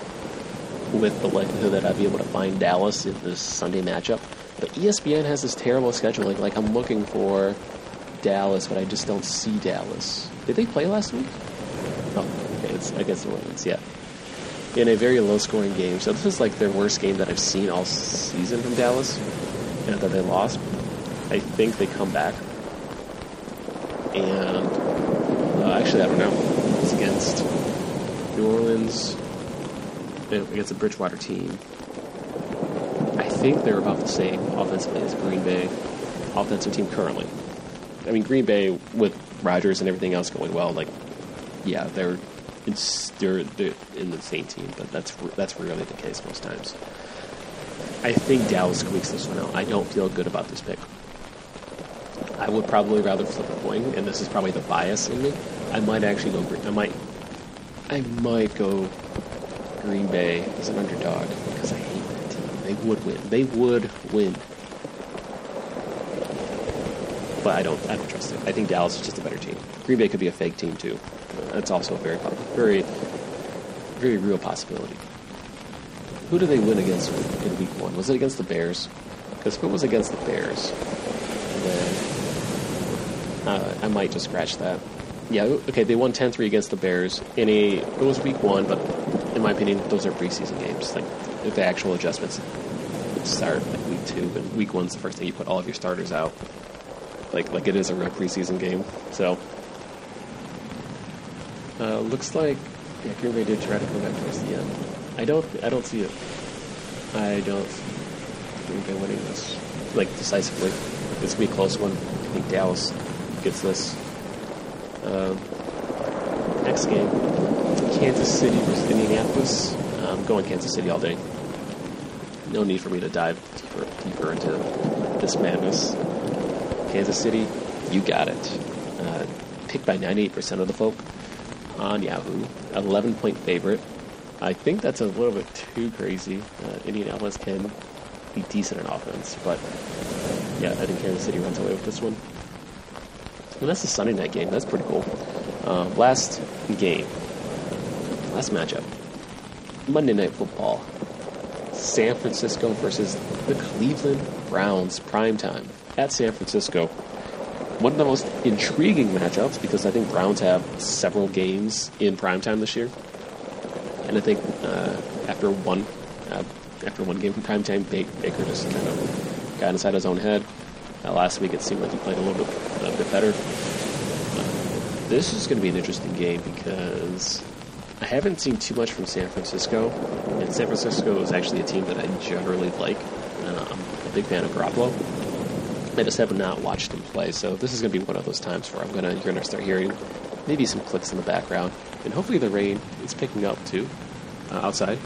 with the likelihood that I'd be able to find Dallas in this Sunday matchup. But ESPN has this terrible scheduling. Like I'm looking for Dallas, but I just don't see Dallas. Did they play last week? Oh, okay, it's against the Women's, yeah. In a very low-scoring game. So this is like their worst game that I've seen all season from Dallas, and that they lost. I think they come back, and uh, actually, I don't know. It's against New Orleans, against a Bridgewater team. I think they're about the same offensively as Green Bay offensive team currently. I mean, Green Bay with Rodgers and everything else going well, like, yeah, they're it's they're, they're in the same team, but that's that's rarely the case most times. I think Dallas squeaks this one out. I don't feel good about this pick. I would probably rather flip a coin, and this is probably the bias in me. I might actually go. Green. I might. I might go Green Bay as an underdog because I hate that team. They would win. They would win. But I don't. I don't trust it. I think Dallas is just a better team. Green Bay could be a fake team too. That's also a very, very, very real possibility. Who do they win against in Week One? Was it against the Bears? Because if it was against the Bears, uh, I might just scratch that. Yeah, okay, they won 10-3 against the Bears. In a, it was Week One, but in my opinion, those are preseason games. Like the actual adjustments start like Week Two, and Week One's the first day you put all of your starters out. Like like it is a real preseason game. So uh, looks like yeah, Green Bay did try to come back towards the end. I don't I don't see it. I don't Green Bay winning this like decisively. It's gonna be a close one. I think Dallas gets this. Um, next game, Kansas City versus Indianapolis. I'm going Kansas City all day. No need for me to dive deeper, deeper into this madness. Kansas City, you got it. Uh, picked by 98% of the folk on Yahoo. 11 point favorite. I think that's a little bit too crazy. Uh, Indianapolis can be decent in offense, but yeah, I think Kansas City runs away with this one. That's the Sunday night game. That's pretty cool. Uh, last game, last matchup, Monday Night Football. San Francisco versus the Cleveland Browns prime time at San Francisco. One of the most intriguing matchups because I think Browns have several games in prime time this year, and I think uh, after one uh, after one game from prime time, Baker just kind of got inside his own head. Uh, last week it seemed like he played a little bit a bit better. This is going to be an interesting game because I haven't seen too much from San Francisco, and San Francisco is actually a team that I generally like. Uh, I'm a big fan of Garoppolo. I just have not watched him play, so this is going to be one of those times where I'm gonna you're gonna start hearing maybe some clicks in the background, and hopefully the rain is picking up too uh, outside.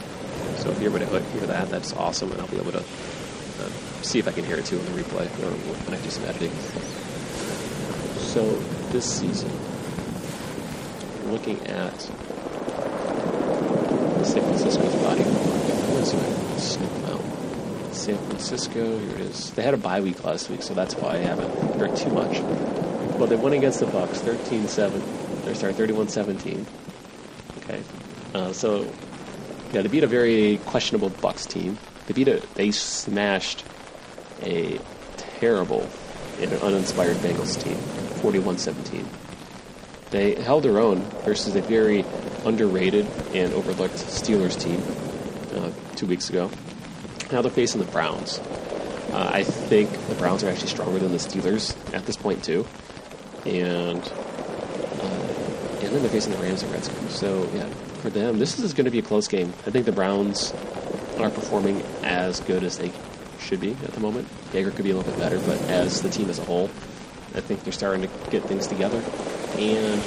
So if you're able to hear that, that's awesome, and I'll be able to uh, see if I can hear it too in the replay or when I do some editing. So this season, looking at San Francisco's body Let's them out. San Francisco, here it is. They had a bye week last week, so that's why I haven't heard too much. Well, they won against the Bucs, 13-7. They're sorry, 31-17. Okay, uh, so yeah, they beat a very questionable Bucs team. They beat a, they smashed a terrible and uninspired Bengals team, 41-17. They held their own versus a very underrated and overlooked Steelers team uh, two weeks ago. Now they're facing the Browns. Uh, I think the Browns are actually stronger than the Steelers at this point too, and uh, and then they're facing the Rams and Redskins. So yeah, for them, this is going to be a close game. I think the Browns are performing as good as they should be at the moment. Baker could be a little bit better, but as the team as a whole, I think they're starting to get things together. And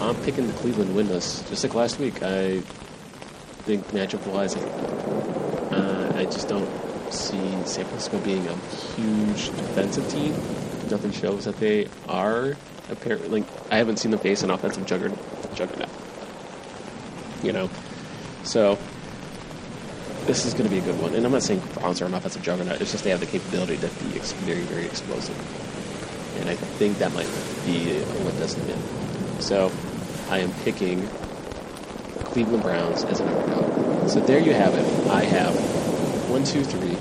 I'm picking the Cleveland win this, just like last week. I think matchup wise, uh, I just don't see San Francisco being a huge defensive team. Nothing shows that they are. Apparently, I haven't seen them face an offensive juggernaut. juggernaut. You know, so this is going to be a good one. And I'm not saying Browns are an offensive juggernaut. It's just they have the capability to be very, very explosive. And I think that might be what does them in. So I am picking Cleveland Browns as an underdog. So there you have it. I have one, two, three,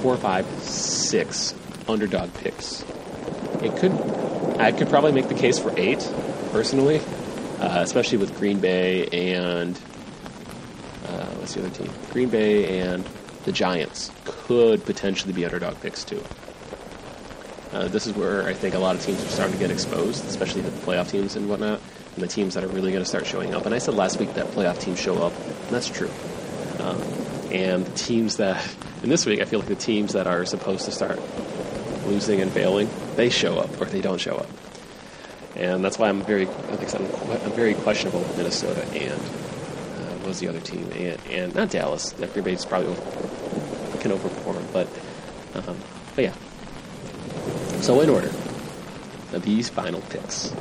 four, five, six underdog picks. It could, I could probably make the case for eight, personally, uh, especially with Green Bay and uh, what's the other team? Green Bay and the Giants could potentially be underdog picks too. Uh, this is where I think a lot of teams are starting to get exposed, especially the playoff teams and whatnot, and the teams that are really going to start showing up. And I said last week that playoff teams show up, and that's true. Um, and the teams that, and this week I feel like the teams that are supposed to start losing and failing, they show up or they don't show up. And that's why I'm very, I said, I'm, I'm very questionable with Minnesota and um, was the other team, and, and not Dallas. Green Bay's probably over, can overperform, but um, but yeah. So in order of these final picks,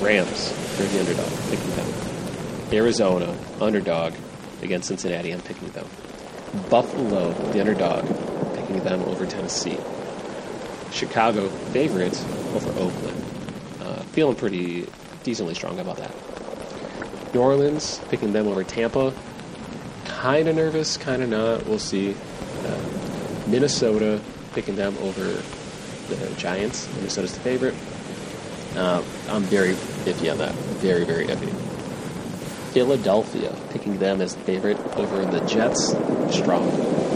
Rams, they're the underdog, picking them. Arizona, underdog against Cincinnati, I'm picking them. Buffalo, the underdog, picking them over Tennessee. Chicago, favorites over Oakland. Uh, feeling pretty decently strong about that. New Orleans, picking them over Tampa. Kind of nervous, kind of not. We'll see. Uh, Minnesota, picking them over the Giants. Minnesota's the favorite. Uh, I'm very iffy on that. Very, very iffy. Philadelphia, picking them as the favorite over the Jets. Strong,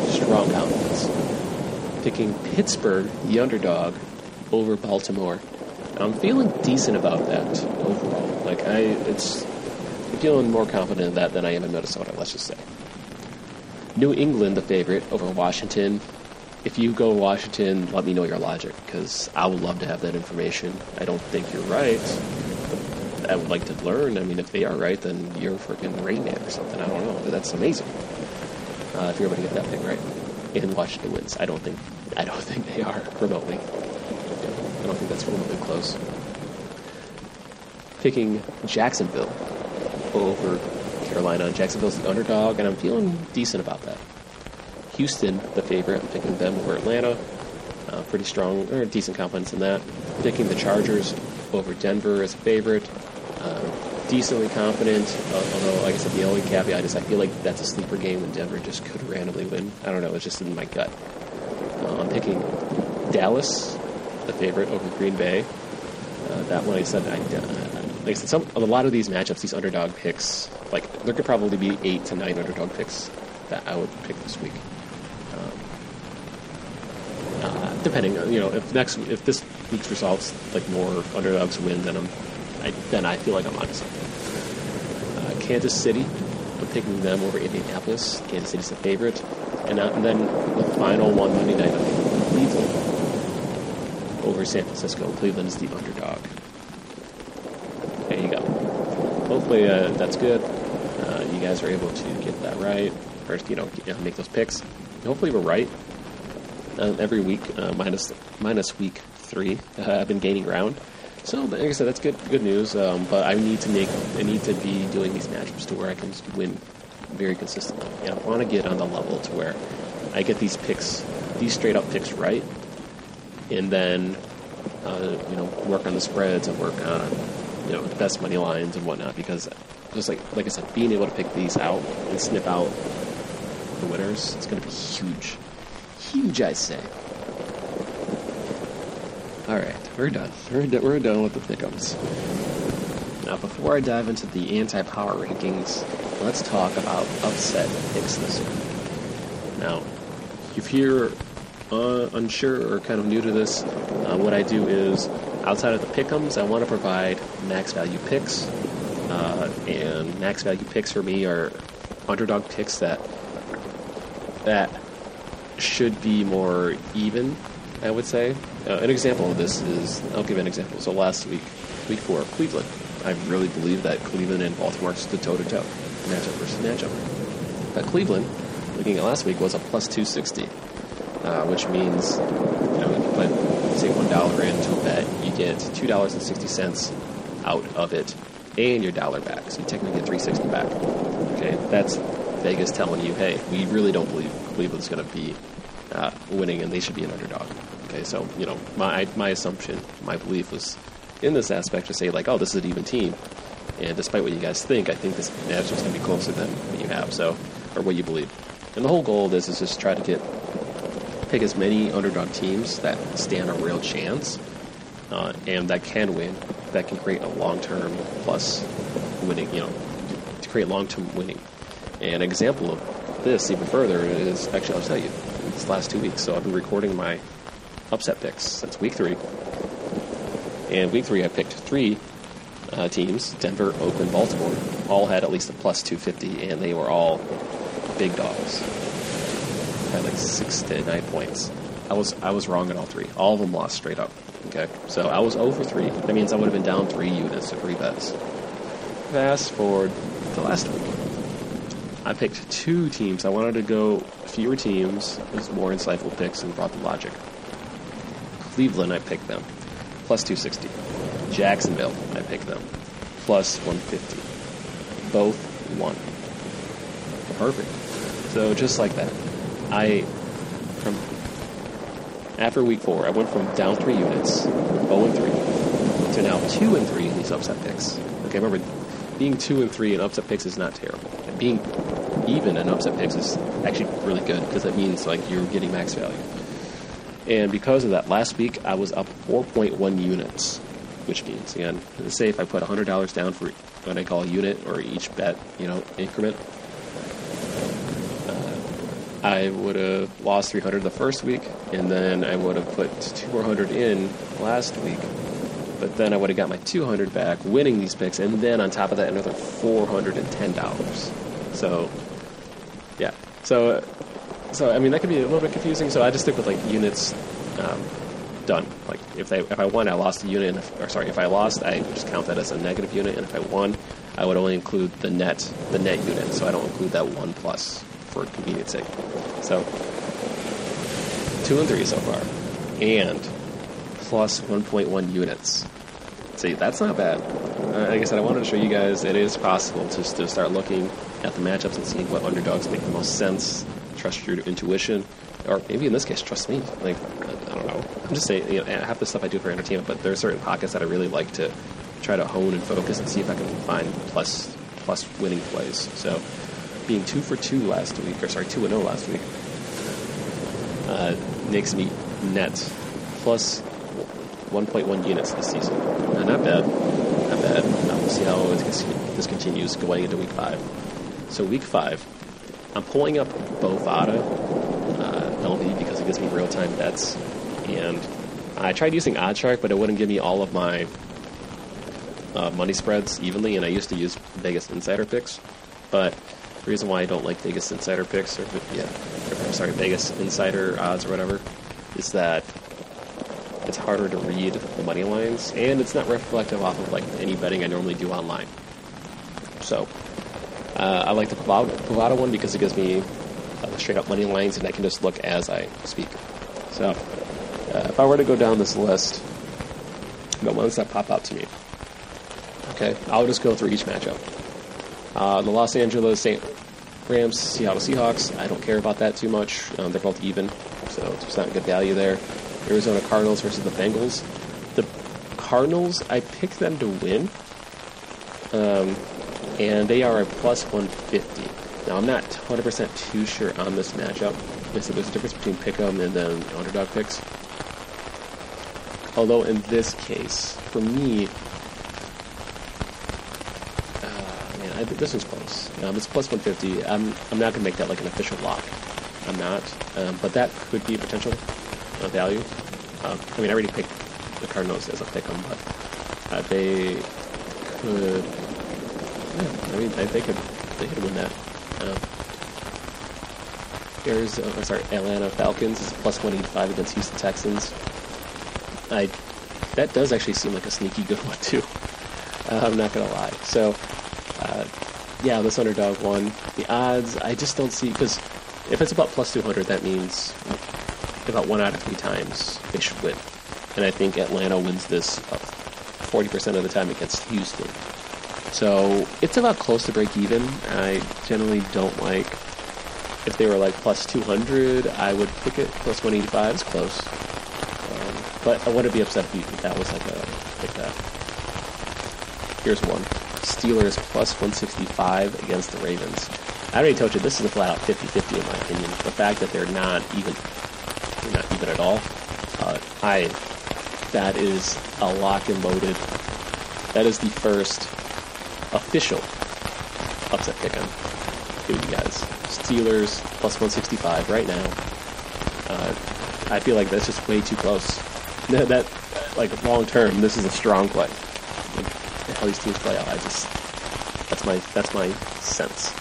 strong confidence. Picking Pittsburgh, the underdog, over Baltimore. I'm feeling decent about that overall. Like I, it's I'm feeling more confident in that than I am in Minnesota. Let's just say. New England, the favorite over Washington. If you go to Washington, let me know your logic because I would love to have that information. I don't think you're right. I would like to learn. I mean, if they are right, then you're freaking Rain Man or something. I don't know. That's amazing. Uh, if you're able to get that thing right, and Washington wins. I don't think. I don't think they are remotely. I don't think that's remotely close. Picking Jacksonville over Carolina. Jacksonville's the underdog, and I'm feeling decent about that. Houston, the favorite. I'm picking them over Atlanta. Uh, pretty strong, or decent confidence in that. Picking the Chargers over Denver as a favorite. Uh, decently confident, uh, although, like I said, the only caveat is I feel like that's a sleeper game and Denver just could randomly win. I don't know, it's just in my gut. Uh, I'm picking Dallas, the favorite, over Green Bay. Uh, that one I said, I, uh, like I said, some, a lot of these matchups, these underdog picks, like there could probably be eight to nine underdog picks that I would pick this week. Um, uh, depending, on, you know, if next if this week's results like more underdogs win, then I'm I, then I feel like I'm onto something. Uh, Kansas City, I'm picking them over Indianapolis. Kansas City's the favorite, and, uh, and then the final one Monday night, I'm Cleveland over San Francisco. Cleveland is the underdog. There you go. Hopefully uh, that's good. Uh, you guys are able to get that right, or you know, make those picks. Hopefully we're right. Uh, every week, uh, minus minus week three, I've been gaining ground. So, like I said, that's good good news. Um, but I need to make I need to be doing these matchups to where I can win very consistently. And I want to get on the level to where I get these picks, these straight up picks right, and then uh, you know work on the spreads and work on you know the best money lines and whatnot. Because just like like I said, being able to pick these out and snip out the winners, it's going to be huge, huge. I say. All right, we're done. We're, do- we're done with the pickums. Now, before I dive into the anti-power rankings, let's talk about upset picks this year. Now, if you're uh, unsure or kind of new to this, uh, what I do is, outside of the pickums, I want to provide max value picks. Uh, and max value picks for me are underdog picks that that should be more even I would say. Uh, an example of this is, I'll give an example. So last week, week four, Cleveland. I really believe that Cleveland and Baltimore stood toe to toe, matchup versus matchup. But Cleveland, looking at last week, was a plus 260, uh, which means, you know, if you put, say, $1 into a bet, you get $2.60 out of it and your dollar back. So you technically get 360 back. Okay, that's Vegas telling you, hey, we really don't believe Cleveland's going to be uh, winning and they should be an underdog. Okay, so you know my my assumption, my belief was in this aspect to say like, oh, this is an even team, and despite what you guys think, I think this match is going to be closer than what you have, so or what you believe. And the whole goal of this is just try to get pick as many underdog teams that stand a real chance uh, and that can win, that can create a long term plus winning, you know, to create long term winning. An example of this even further is actually I'll tell you this last two weeks. So I've been recording my upset picks since week three. And week three, I picked three uh, teams Denver, Oakland, Baltimore. All had at least a plus 250, and they were all big dogs. Had like six to nine points. I was I was wrong in all three. All of them lost straight up. Okay, so I was over three. That means I would have been down three units to three bets. Fast forward to last week. I picked two teams. I wanted to go fewer teams. It was more insightful picks and brought the logic. Cleveland, I picked them, plus 260. Jacksonville, I picked them, plus 150. Both won. Perfect. So just like that, I from after week four, I went from down three units, 0 and three, to now two and three in these upset picks. Okay, remember, being two and three in upset picks is not terrible. And being even in upset picks is actually really good because that means like you're getting max value. And because of that, last week I was up 4.1 units, which means again, say if I put $100 down for what I call a unit or each bet, you know, increment, uh, I would have lost 300 the first week, and then I would have put 200 in last week. But then I would have got my 200 back, winning these picks, and then on top of that, another $410. So, yeah. So, so I mean that could be a little bit confusing. So I just stick with like units. Um, done. Like if they if I won, I lost a unit. If, or sorry, if I lost, I just count that as a negative unit. And if I won, I would only include the net the net unit. So I don't include that one plus for convenience sake. So two and three so far, and plus 1.1 units. See, that's not bad. Uh, like I said, I wanted to show you guys it is possible just to start looking at the matchups and seeing what underdogs make the most sense. Trust your intuition, or maybe in this case, trust me. Like I don't know. I'm just saying, you know, half the stuff I do for entertainment, but there are certain pockets that I really like to try to hone and focus and see if I can find plus plus winning plays. So, being two for two last week, or sorry, two and zero last week, uh, makes me net plus 1.1 units this season. Not bad, not bad. Uh, we'll see how this continues going into week five. So week five, I'm pulling up Bovada uh, LV because it gives me real time bets, and I tried using OddsShark, but it wouldn't give me all of my uh, money spreads evenly, and I used to use Vegas Insider picks, but the reason why I don't like Vegas Insider picks, or yeah, or, sorry, Vegas Insider odds or whatever, is that it's harder to read the money lines, and it's not reflective off of like any betting I normally do online. So uh, I like the Bovada one because it gives me uh, straight up money lines, and I can just look as I speak. So uh, if I were to go down this list, the ones that pop out to me, okay, I'll just go through each matchup. Uh, the Los Angeles St. Rams, Seattle Seahawks. I don't care about that too much. Um, they're both even, so it's not a good value there. Arizona Cardinals versus the Bengals. The Cardinals, I picked them to win, um, and they are a plus 150. Now, I'm not 100% too sure on this matchup. Said there's a difference between pick 'em and then underdog picks. Although in this case, for me, uh, I, this is close. Um, it's plus 150. I'm I'm not gonna make that like an official lock. I'm not, um, but that could be potential uh, value. Um, I mean, I already picked the Cardinals as a pick 'em, but uh, they could. Yeah, I mean, they, they could they could win that. Um, Arizona, sorry, Atlanta Falcons is plus 185 against Houston Texans. I that does actually seem like a sneaky good one too. Uh, I'm not gonna lie. So, uh, yeah, this underdog one. The odds I just don't see because if it's about plus 200, that means about one out of three times they should win. And I think Atlanta wins this 40% of the time against Houston. So it's about close to break even. I generally don't like if they were like plus 200, I would pick it. Plus 185 is close. Um, but I wouldn't be upset if that was like a pick that. Here's one Steelers plus 165 against the Ravens. I already told you this is a flat out 50 50 in my opinion. The fact that they're not even at all, uh, I that is a lock and loaded. That is the first official upset pick I'm you guys. Steelers plus 165 right now. Uh, I feel like that's just way too close. that, that like long term, this is a strong play. Like, how these teams play out, I just that's my that's my sense.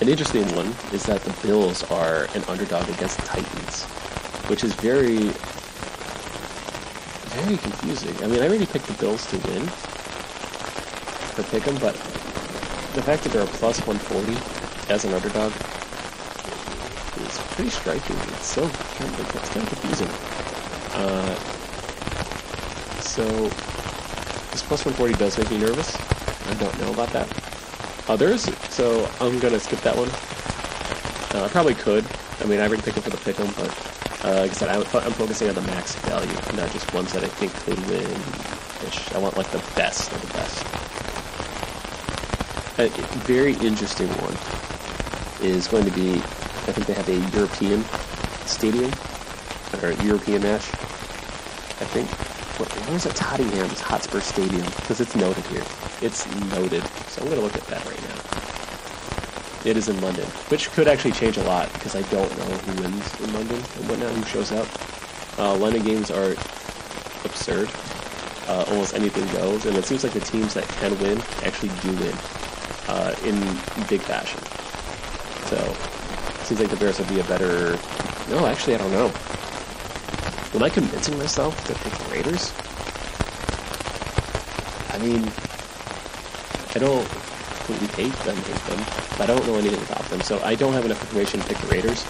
An interesting one is that the Bills are an underdog against the Titans, which is very very confusing. I mean, I already picked the Bills to win for pick 'em, but the fact that they're a plus 140 as an underdog is pretty striking. It's so kind of, it's kind of confusing. Uh, so this plus 140 does make me nervous. I don't know about that. Others, so I'm gonna skip that one. Uh, I probably could. I mean, I already picked them for the pick 'em, but uh, like I said, I, I'm focusing on the max value, not just ones that I think could win. I want like the best of the best. A very interesting one is going to be. I think they have a European stadium or European match. I think. What, was it? Tottenham's Hotspur Stadium because it's noted here. It's noted, so I'm going to look at that right now. It is in London, which could actually change a lot because I don't know who wins in London and whatnot, who shows up. Uh, London games are absurd. Uh, almost anything goes, and it seems like the teams that can win actually do win uh, in big fashion. So, it seems like the Bears would be a better. No, actually, I don't know. Am I convincing myself to pick the Raiders? I mean, I don't completely hate them, hate them. I don't know anything about them, so I don't have enough information to pick the Raiders.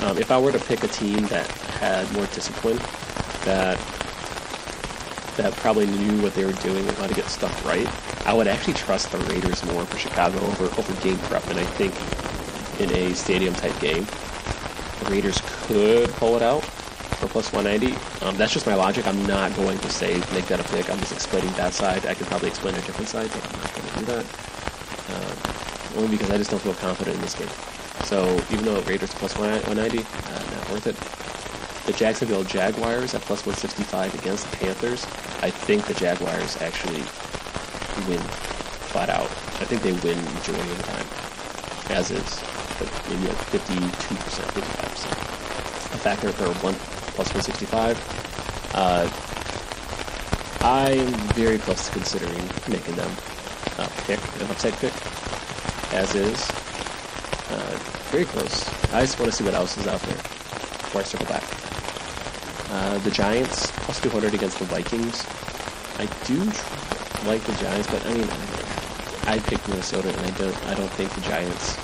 Um, if I were to pick a team that had more discipline, that that probably knew what they were doing and how to get stuff right, I would actually trust the Raiders more for Chicago over over game prep. And I think in a stadium type game, the Raiders could pull it out for plus 190. Um, that's just my logic. I'm not going to say make that a pick. I'm just explaining that side. I could probably explain a different side, but I'm not going to do that. Um, only because I just don't feel confident in this game. So even though Raiders plus 190, uh, not worth it. The Jacksonville Jaguars at plus 165 against the Panthers. I think the Jaguars actually win flat out. I think they win majority of the time, as is, but maybe like 52%, 55%. The fact that they're one plus 165, uh, I am very close to considering making them a pick, an upside pick, as is. Uh, very close. I just want to see what else is out there before I circle back. Uh, the Giants plus 200 against the Vikings. I do like the Giants, but I mean, I, picked Minnesota, and I don't. I don't think the Giants.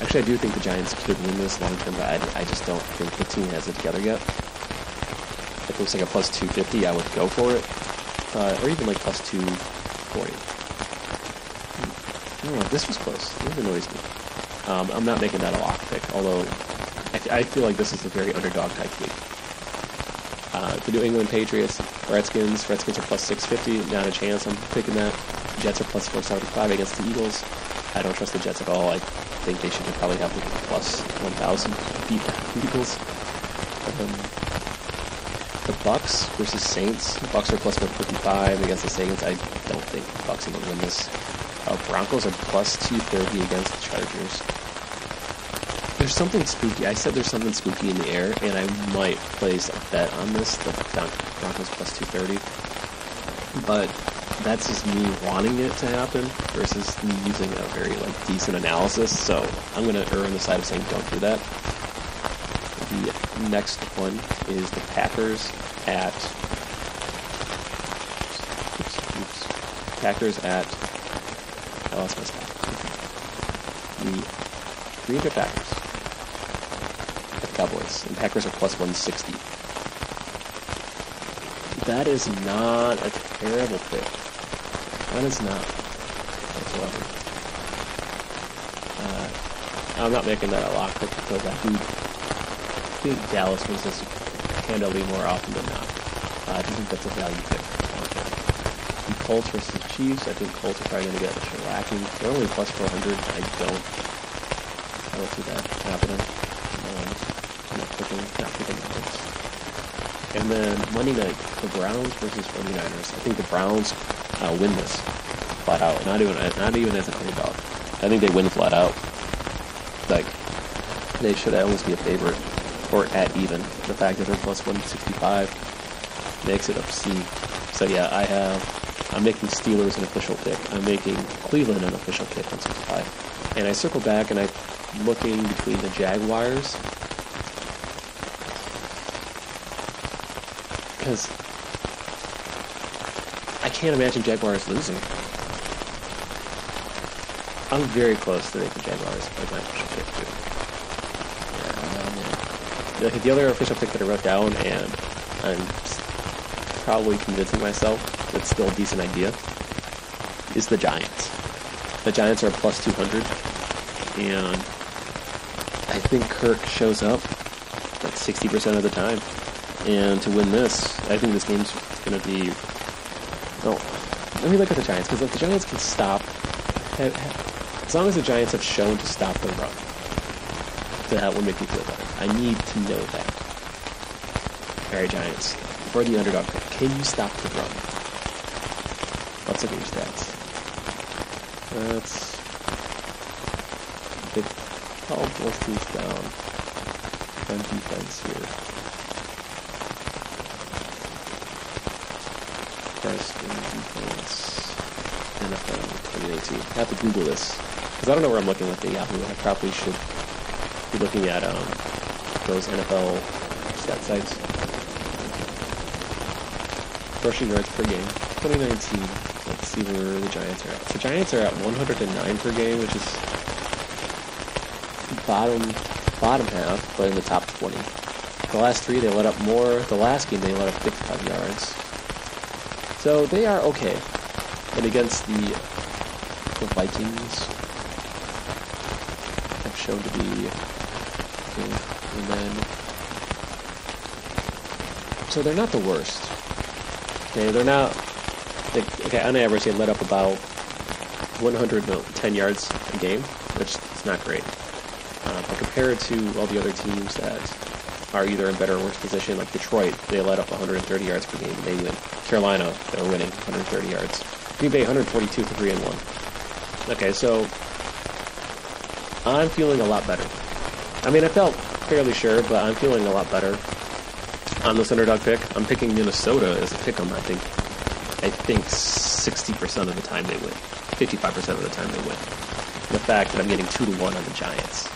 Actually, I do think the Giants could win this long term, but I, I just don't think the team has it together yet. If it looks like a plus 250, I would go for it, uh, or even like plus 240. Don't. This was close. This annoys me. Um, I'm not making that a lock pick, although I, I feel like this is a very underdog type week. Uh, the New England Patriots, Redskins. Redskins are plus 650. Not a chance. I'm picking that. Jets are plus 475 against the Eagles. I don't trust the Jets at all. I think they should probably have the plus 1,000 beat the Eagles. Um, the Bucs versus Saints. The Bucs are plus 155 against the Saints. I don't think the Bucs are going to win this. Uh, Broncos are plus 230 against the Chargers there's something spooky. I said there's something spooky in the air, and I might place a bet on this, the Broncos plus 230. But that's just me wanting it to happen versus me using a very like decent analysis. So I'm to err on the side of saying don't do that. The next one is the Packers at oops, oops, Packers at Lost my spot. The Green Bay Packers Cowboys, and Packers are plus 160. That is not a terrible pick. That is not whatsoever. Uh, I'm not making that a lock pick because I do think Dallas wins this handily more often than not. Uh, I do think that's a value pick. The Colts versus Chiefs, I think Colts are probably going to get shellacking. They're only plus 400. I don't, I don't see that happening not picking And then Monday night, the Browns versus 49ers. I think the Browns uh, win this flat out. Not even not even as a underdog. I think they win flat out. Like they should almost be a favorite or at even. The fact that they're plus 165 makes it obscene. So yeah, I have. I'm making Steelers an official pick. I'm making Cleveland an official pick on 65. And I circle back and I'm looking between the Jaguars because I can't imagine Jaguars losing. I'm very close to making Jaguars like my official pick too. Yeah, Like the other official pick that I wrote down, and I'm probably convincing myself it's still a decent idea, is the Giants. The Giants are plus 200, and I think Kirk shows up like 60% of the time. And to win this, I think this game's going to be. No, let me look at the Giants because if the Giants can stop, eh, eh, as long as the Giants have shown to stop the run, that will make me feel better. I need to know that. All right, Giants, for the underdog, can you stop the run? Let's your stats. That's big. All teams down on defense here. Best in defense NFL 2018. I have to Google this because I don't know where I'm looking with the Yahoo. I probably should be looking at um, those NFL stat sites. Rushing yards per game, 2019. See where the Giants are at. The Giants are at 109 per game, which is bottom bottom half, but in the top 20. The last three, they let up more. The last game, they let up 55 yards. So they are okay. And against the, the Vikings, have shown to be. And then, so they're not the worst. Okay, they're not. Okay, on average, they let up about 110 yards a game, which is not great. Uh, but compared to all the other teams that are either in better or worse position, like Detroit, they let up 130 yards per game they win. Carolina, they're winning 130 yards. Green Bay 142 to 3 and 1. Okay, so I'm feeling a lot better. I mean, I felt fairly sure, but I'm feeling a lot better on this underdog pick. I'm picking Minnesota as a pick 'em. I think I think 60% of the time they win. 55% of the time they win. The fact that I'm getting 2 to 1 on the Giants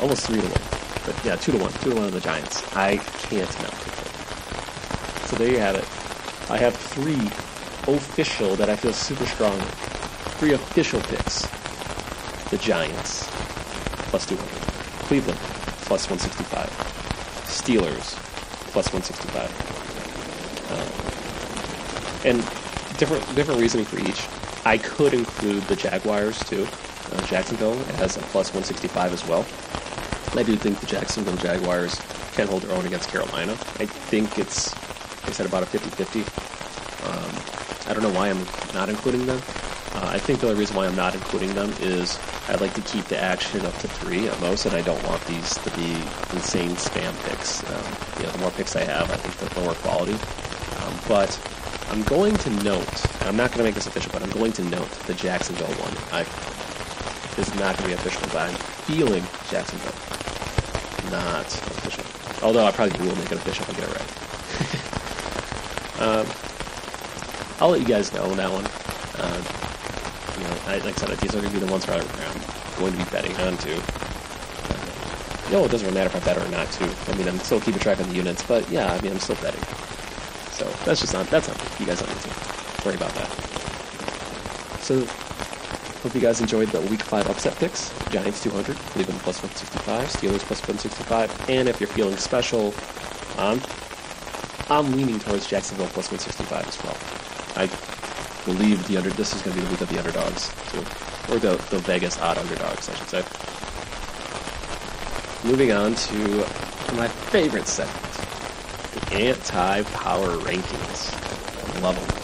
almost three to one. But yeah, two to one, two to one on the Giants. I can't not pick them. So there you have it. I have three official that I feel super strong. Three official picks. The Giants plus 200. Cleveland plus 165. Steelers plus 165. Uh, and different different reasoning for each. I could include the Jaguars too. Uh, Jacksonville has a plus 165 as well. I do think the Jacksonville Jaguars can hold their own against Carolina. I think it's, I said, about a 50 50. Um, I don't know why I'm not including them. Uh, I think the only reason why I'm not including them is I'd like to keep the action up to three at most, and I don't want these to be insane spam picks. Um, you know, the more picks I have, I think the lower quality. Um, but I'm going to note, I'm not going to make this official, but I'm going to note the Jacksonville one. I, is not going to be official, but I'm feeling Jacksonville not official. Although I probably will make it official if I get it right. um, I'll let you guys know on that one. Uh, you know, I, like I said, these are going to be the ones where I'm going to be betting on too. Uh, no, it doesn't really matter if I bet or not too. I mean, I'm still keeping track of the units, but yeah, I mean, I'm still betting. That's just not that's not you guys don't need to worry about that. So Hope you guys enjoyed the Week 5 upset picks. Giants 200, Cleveland plus 165, Steelers plus 165, and if you're feeling special, um, I'm leaning towards Jacksonville plus 165 as well. I believe the under this is going to be the week of the underdogs, too. or the, the Vegas odd underdogs, I should say. Moving on to my favorite the anti-power rankings. Love them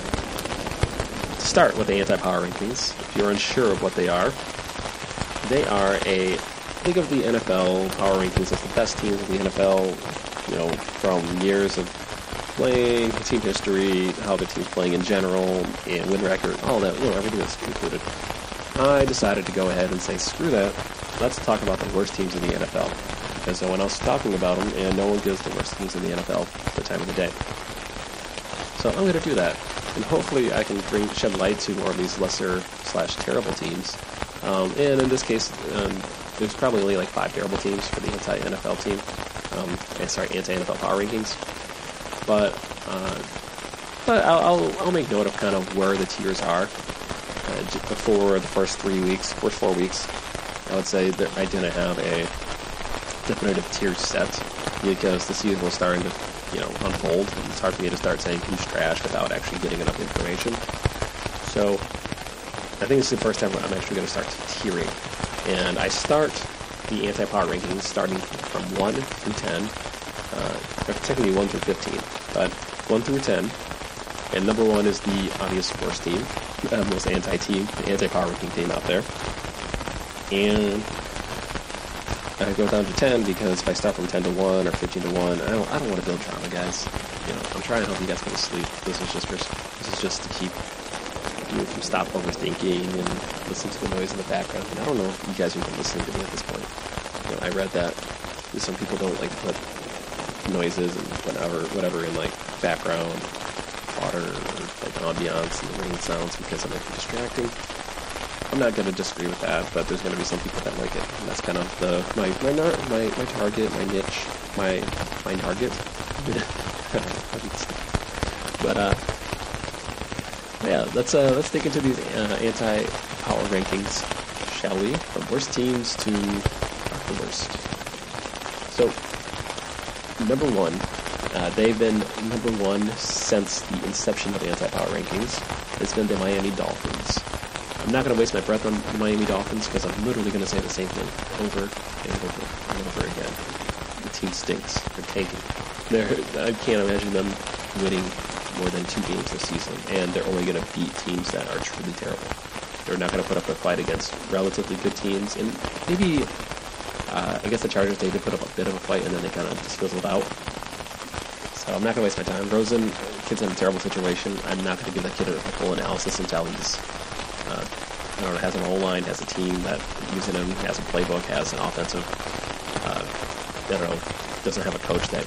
start with the anti-power rankings. If you're unsure of what they are, they are a think of the NFL power rankings as the best teams in the NFL. You know, from years of playing, team history, how the team's playing in general, and win record, all that. You know, everything that's included. I decided to go ahead and say, screw that. Let's talk about the worst teams in the NFL because no one else is talking about them, and no one gives the worst teams in the NFL the time of the day. So I'm going to do that and hopefully I can bring shed light to more of these lesser slash terrible teams. Um, and in this case, um, there's probably only like five terrible teams for the anti NFL team. Um, sorry, anti NFL power rankings. But uh, but I'll, I'll, I'll make note of kind of where the tiers are. uh, before the first three weeks, first four weeks, I would say that I didn't have a definitive tier set because the season was starting to, you know, unfold. And it's hard for me to start saying who's trash without actually getting enough information. So I think this is the first time I'm actually going to start tiering. And I start the anti-power rankings starting from 1 through 10, uh, technically 1 through 15, but 1 through 10. And number 1 is the obvious worst team, uh, most anti-team, the anti-power ranking team out there. And I go down to 10 because if I start from 10 to 1 or 15 to 1, I don't, I don't want to build trauma, guys. You know, I'm trying to help you guys go to sleep. This is just for, this is just to keep you from stop overthinking and listen to the noise in the background. And I don't know if you guys are even listening to me at this point. You know, I read that some people don't like to put noises and whatever, whatever in like background, water, or like ambiance and the rain sounds because it might be distracting. I'm not going to disagree with that, but there's going to be some people that like it. And that's kind of the my my my, my target, my niche, my my target. but uh, yeah, let's uh, let's dig into these uh, anti-power rankings, shall we? From worst teams to the worst. So, number one, uh, they've been number one since the inception of anti-power rankings. It's been the Miami Dolphins. I'm not going to waste my breath on the Miami Dolphins because I'm literally going to say the same thing over and over and over again. The team stinks. They're tanking. They're, I can't imagine them winning more than two games this season, and they're only going to beat teams that are truly terrible. They're not going to put up a fight against relatively good teams, and maybe uh, I guess the Chargers they did put up a bit of a fight, and then they kind of just fizzled out. So I'm not going to waste my time. Rosen, kid's in a terrible situation. I'm not going to give that kid a, full analysis until he's, I don't know, has an O line, has a team that using him, has a playbook, has an offensive. Uh, I don't know, doesn't have a coach that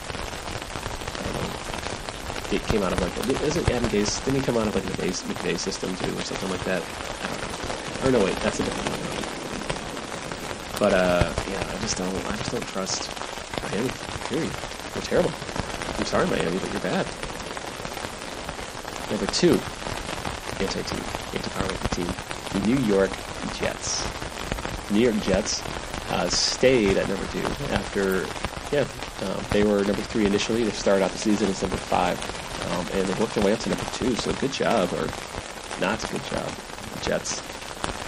it came out of like isn't Adam Gase didn't he come out of like the base McVay system too or something like that? I don't know. Or no wait, that's a different one. But uh yeah, I just don't I just don't trust Miami. Period. They're terrible. I'm sorry, Miami, but you're bad. Number two, anti-team, anti-power team, New York Jets. New York Jets uh, stayed at number two after yeah, um, they were number three initially. They started out the season as number five, um, and they worked their way up to number two. So good job, or not good job, Jets.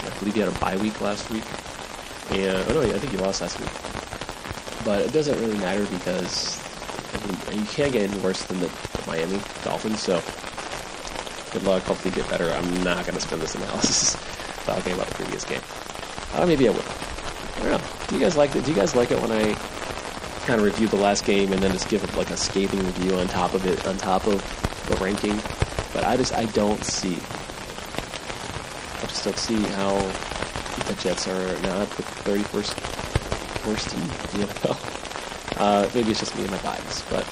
I believe you had a bye week last week, and oh no, I think you lost last week. But it doesn't really matter because I mean, you can't get any worse than the, the Miami Dolphins. So good luck. Hopefully, you get better. I'm not going to spend this analysis talking about the previous game. Uh, maybe I will. I don't know. Do you guys like it? Do you guys like it when I kind of review the last game and then just give it like a scathing review on top of it, on top of the ranking. But I just I don't see, I just don't see how the Jets are not the 31st worst team in the NFL. Uh, maybe it's just me and my bias, but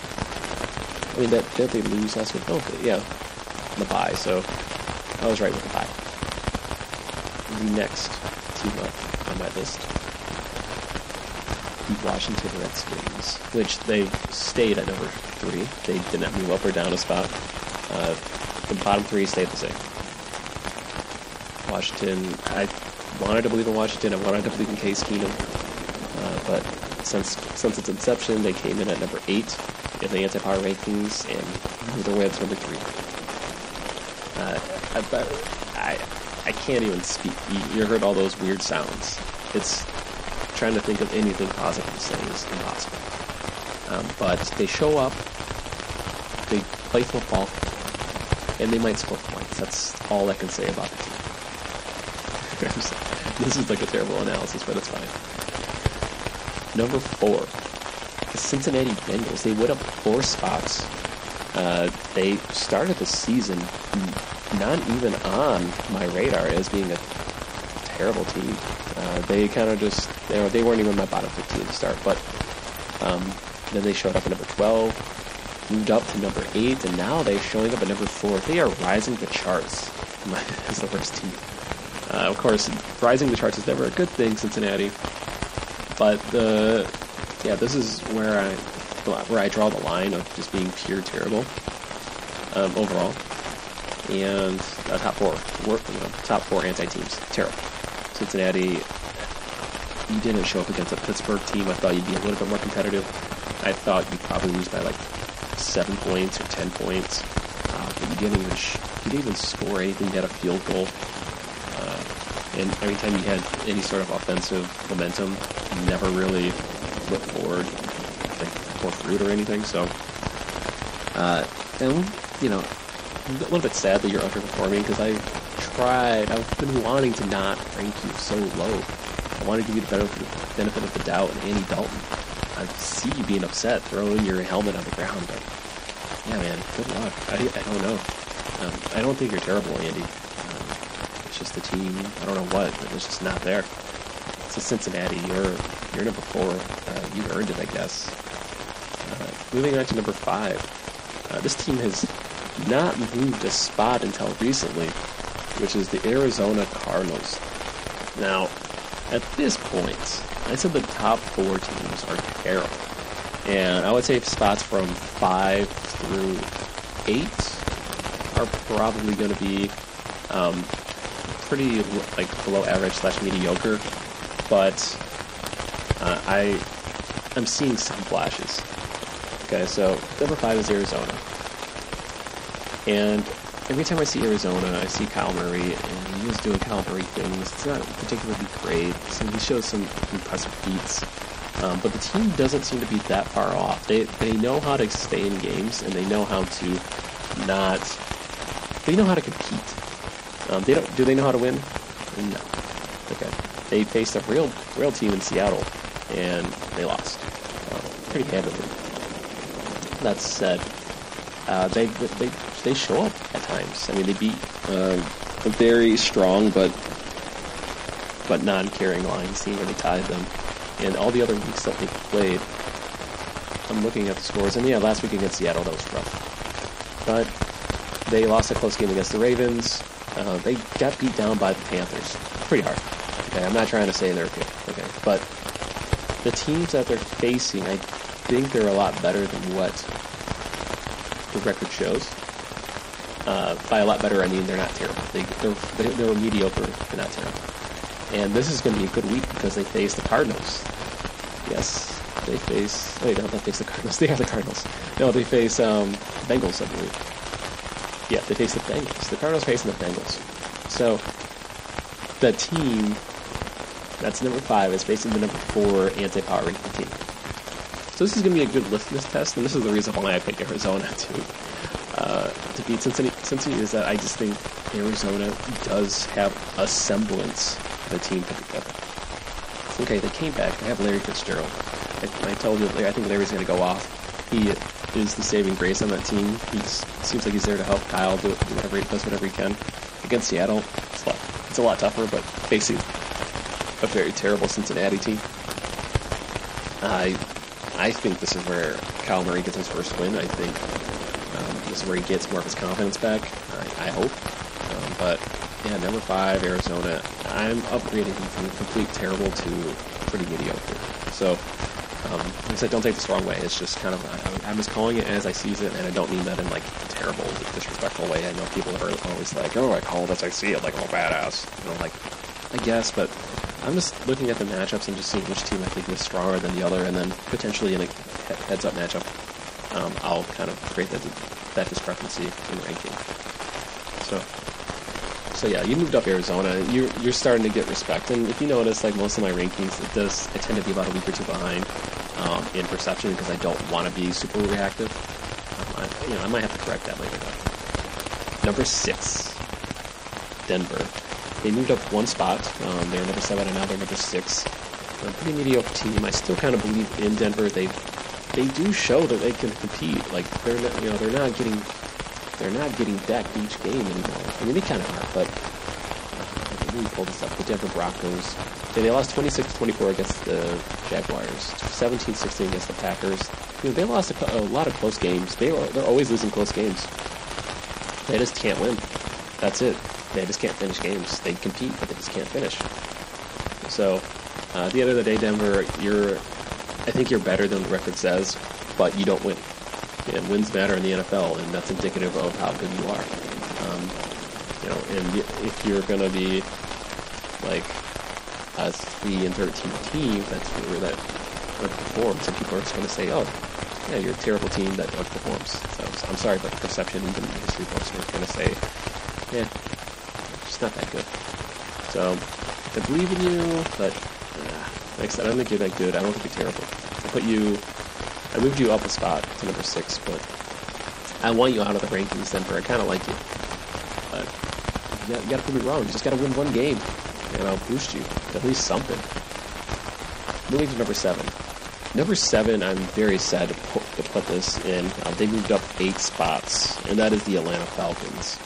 I mean that did they lose last week? Oh, yeah, the bye. So I was right with the bye. The next team up on my list the Washington Redskins, which they stayed at number three. They did not move up or down a spot. Uh, the bottom three stayed the same. Washington, I wanted to believe in Washington. I wanted to believe in Case Keenum. Uh, but since since its inception, they came in at number eight in the anti-power rankings and moved their way up to number three. Uh, I, I, I can't even speak. You, you heard all those weird sounds. It's trying to think of anything positive to say is impossible. Um, but they show up, they play football, and they might score points. That's all I can say about the team. this is like a terrible analysis, but it's fine. Number four, the Cincinnati Bengals. They went up four spots. Uh, they started the season not even on my radar as being a terrible team. Uh, they kind of just, you know, they weren't even my bottom 15 to start, but um, then they showed up at number 12, moved up to number 8, and now they're showing up at number 4. They are rising the charts as the worst team. Uh, of course, rising the charts is never a good thing, Cincinnati, but the, yeah, this is where I, where I draw the line of just being pure terrible um, overall. And uh, top four, you know, top four anti-teams. Terrible. Cincinnati, you didn't show up against a Pittsburgh team. I thought you'd be a little bit more competitive. I thought you'd probably lose by like seven points or ten points, uh, but you didn't even sh- you didn't even score anything. You had a field goal, uh, and every time you had any sort of offensive momentum, you never really looked forward, like for fruit or anything. So, uh, and you know, a little bit sad that you're underperforming because I tried. I've been wanting to not rank you so low. I want to give you the benefit of the doubt and Andy Dalton. I see you being upset, throwing your helmet on the ground, but yeah, man, good luck. I, I don't know. Um, I don't think you're terrible, Andy. Um, it's just the team. I don't know what, but it's just not there. It's a Cincinnati. You're you're number four. Uh, you earned it, I guess. Uh, moving on to number five. Uh, this team has not moved a spot until recently, which is the Arizona Cardinals. Now, at this point, I said the top four teams are terrible. And I would say spots from five through eight are probably going to be um, pretty like below average slash mediocre. But uh, I I'm seeing some flashes. Okay, so number five is Arizona. And every time I see Arizona, I see Kyler Murray, and he doing Kyler Murray things. It's not particularly great. So he shows some impressive feats. Um, but the team doesn't seem to be that far off. They they know how to stay in games, and they know how to not. They know how to compete. Um, they don't. Do they know how to win? No. Okay. They faced a real real team in Seattle, and they lost uh, pretty handily. That said, uh, they they they show up at times. I mean, they beat uh, a very strong but but non-carrying Lions team, and they tied them. And all the other weeks that they played, I'm looking at the scores, and yeah, last week against Seattle that was rough. But they lost a close game against the Ravens. Uh, they got beat down by the Panthers pretty hard. Okay, I'm not trying to say they're good. Okay, but the teams that they're facing, I think they're a lot better than what the record shows. Uh, by a lot better, I mean they're not terrible. They, they're, they're mediocre, not terrible. And this is going to be a good week because they face the Cardinals. Yes, they face. Wait, no, they face the Cardinals. They are the Cardinals. No, they face um, Bengals, I believe. Yeah, they face the Bengals. The Cardinals facing the Bengals. So the team that's number five is facing the number four anti-power ranking team. So this is going to be a good litmus test, and this is the reason why I picked Arizona to uh, to beat Cincinnati. Cincinnati is that I just think Arizona does have a semblance of a team put together. Okay, they came back. They have Larry Fitzgerald. I, I told you, I think Larry's going to go off. He is the saving grace on that team. He seems like he's there to help Kyle do whatever he does, whatever he can. Against Seattle, it's a lot, it's a lot tougher, but facing a very terrible Cincinnati team. I I think this is where Kyler Murray gets his first win. I think is where he gets more of his confidence back. I, I hope. Um, but yeah, number five, Arizona. I'm upgrading him from complete terrible to pretty mediocre. So, um, like I said, don't take this the wrong way. It's just kind of I, I'm just calling it as I see it, and I don't mean that in like a terrible, disrespectful way. I know people are always like, "Oh, I call it as I see it," like I'm a badass. You know, like I guess, but I'm just looking at the matchups and just seeing which team I think is stronger than the other, and then potentially in a heads-up matchup, um, I'll kind of create that that discrepancy in ranking. So, so yeah, you moved up Arizona. You're you're starting to get respect, and if you notice, like most of my rankings, it does I tend to be about a week or two behind um, in perception because I don't want to be super reactive. Um, I, you know, I might have to correct that later. Though. Number six, Denver. They moved up one spot. Um, they were number seven, and now they're number six. A pretty mediocre team. I still kind of believe in Denver. They they do show that they can compete. Like they're not, you know they're not getting they're not getting decked each game anymore. I mean they kind of are, but uh, me pull this up. The Denver Broncos. Okay, they lost 26-24 against the Jaguars. 17-16 against the Packers. You know, they lost a, a lot of close games. They are they're always losing close games. They just can't win. That's it. They just can't finish games. They compete, but they just can't finish. So, uh, at the end of the day, Denver, you're, I think you're better than the record says, but you don't win. And wins matter in the NFL, and that's indicative of how good you are. Um, You know, and if you're going to be like a three and thirteen team, that's where that underperforms, and people are just going to say, "Oh, yeah, you're a terrible team that underperforms." So I'm sorry, but perception the history books are going to say, "Yeah, it's not that good." So I believe in you, but uh, like I said, I don't think you're that good. I don't think you're terrible. I put you, I moved you up a spot to number six, but I want you out of the rankings, Denver. I kind of like you. But you got, you got to prove me wrong. You just got to win one game, and I'll boost you at least something. Moving to number seven. Number seven, I'm very sad to put, to put this in. Uh, they moved up eight spots, and that is the Atlanta Falcons.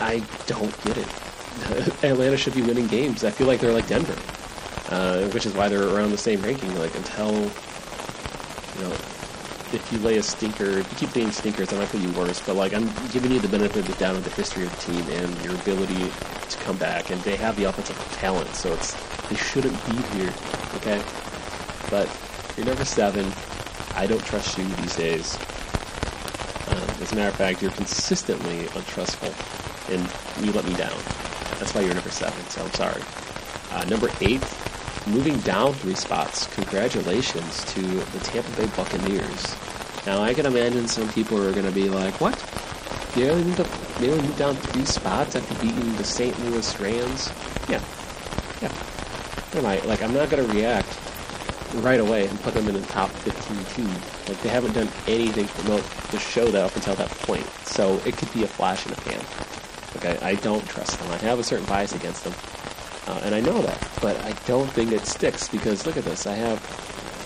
I don't get it. Atlanta should be winning games. I feel like they're like Denver, uh, which is why they're around the same ranking. Like until you know, if you lay a stinker, if you keep laying stinkers, I might put you worse. But like I'm giving you the benefit of the doubt of the history of the team and your ability to come back, and they have the offensive talent, so it's they shouldn't be here. Okay, but you're number seven. I don't trust you these days. Um, as a matter of fact, you're consistently untrustful, and you let me down. That's why you're number seven. So I'm sorry. Uh, number eight, moving down three spots. Congratulations to the Tampa Bay Buccaneers. Now I can imagine some people are going to be like, "What? They only moved up? They only moved down three spots after beating the St. Louis Rams?" Yeah, yeah. Am I like? I'm not going to react right away and put them in the top 15 team. Like they haven't done anything to promote the show that up until that point. So it could be a flash in the pan. Okay, I don't trust them. I have a certain bias against them, uh, and I know that. But I don't think it sticks because look at this. I have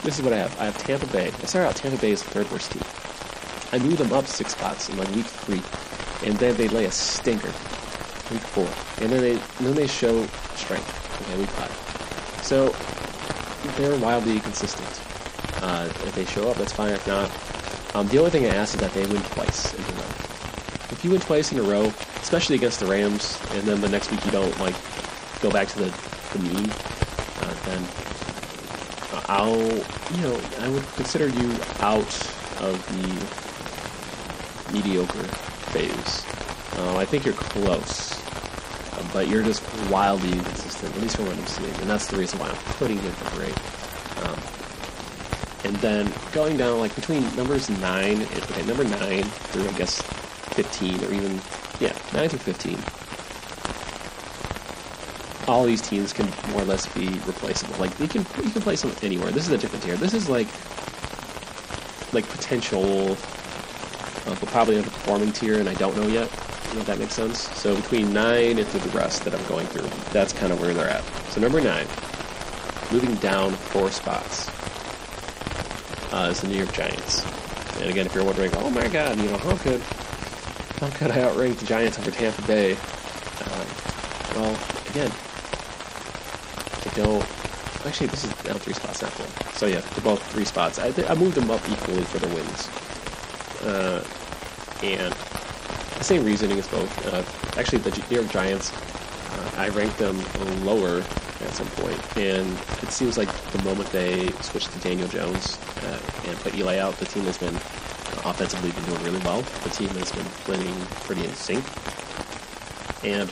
this is what I have. I have Tampa Bay. I started out Tampa Bay as the third worst team. I moved them up six spots in like week three, and then they lay a stinker week four, and then they and then they show strength. Okay, week five. So they're wildly inconsistent. Uh, if they show up, that's fine. If not, um, the only thing I ask is that they win twice in a row. If you win twice in a row, especially against the Rams, and then the next week you don't like go back to the, the mean, uh, then I'll you know I would consider you out of the mediocre phase. Uh, I think you're close, uh, but you're just wildly inconsistent, at least from what I'm seeing, and that's the reason why I'm putting you at the eight. Um, and then going down like between numbers nine, okay, number nine through I guess fifteen, or even yeah, nine through fifteen. All these teams can more or less be replaceable. Like you can you can place them anywhere. This is a different tier. This is like like potential, uh, but probably underperforming tier, and I don't know yet. If that makes sense. So between nine and through the rest that I'm going through, that's kind of where they're at. So number nine, moving down four spots, uh, is the New York Giants. And again, if you're wondering, oh my God, you know how could how could I outrank the Giants over Tampa Bay? Um, well, again, Don't. Actually, this is down three spots, not. So yeah, they're both three spots. I, I moved them up equally for the wins. Uh, and the same reasoning as both. Uh, actually, the New York Giants, uh, I ranked them lower at some point, and it seems like the moment they switched to Daniel Jones uh, and put Eli out, the team has been uh, offensively been doing really well. The team has been playing pretty in sync, and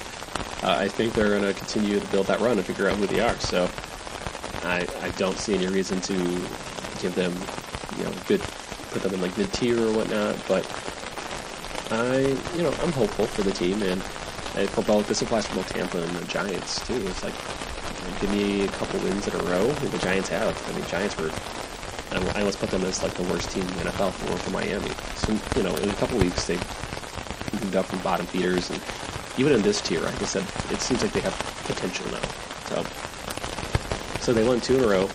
uh, I think they're going to continue to build that run and figure out who they are. So I, I don't see any reason to give them, you know, good, put them in like mid tier or whatnot. But I, you know, I'm hopeful for the team, and I for both this applies for both Tampa and the Giants too. It's like you know, give me a couple wins in a row. And the Giants have. I mean, Giants were. I I almost put them as like the worst team in the NFL for, for Miami. So you know, in a couple weeks they moved up from bottom feeders, and even in this tier, like I said, it seems like they have potential now. So, so they won two in a row,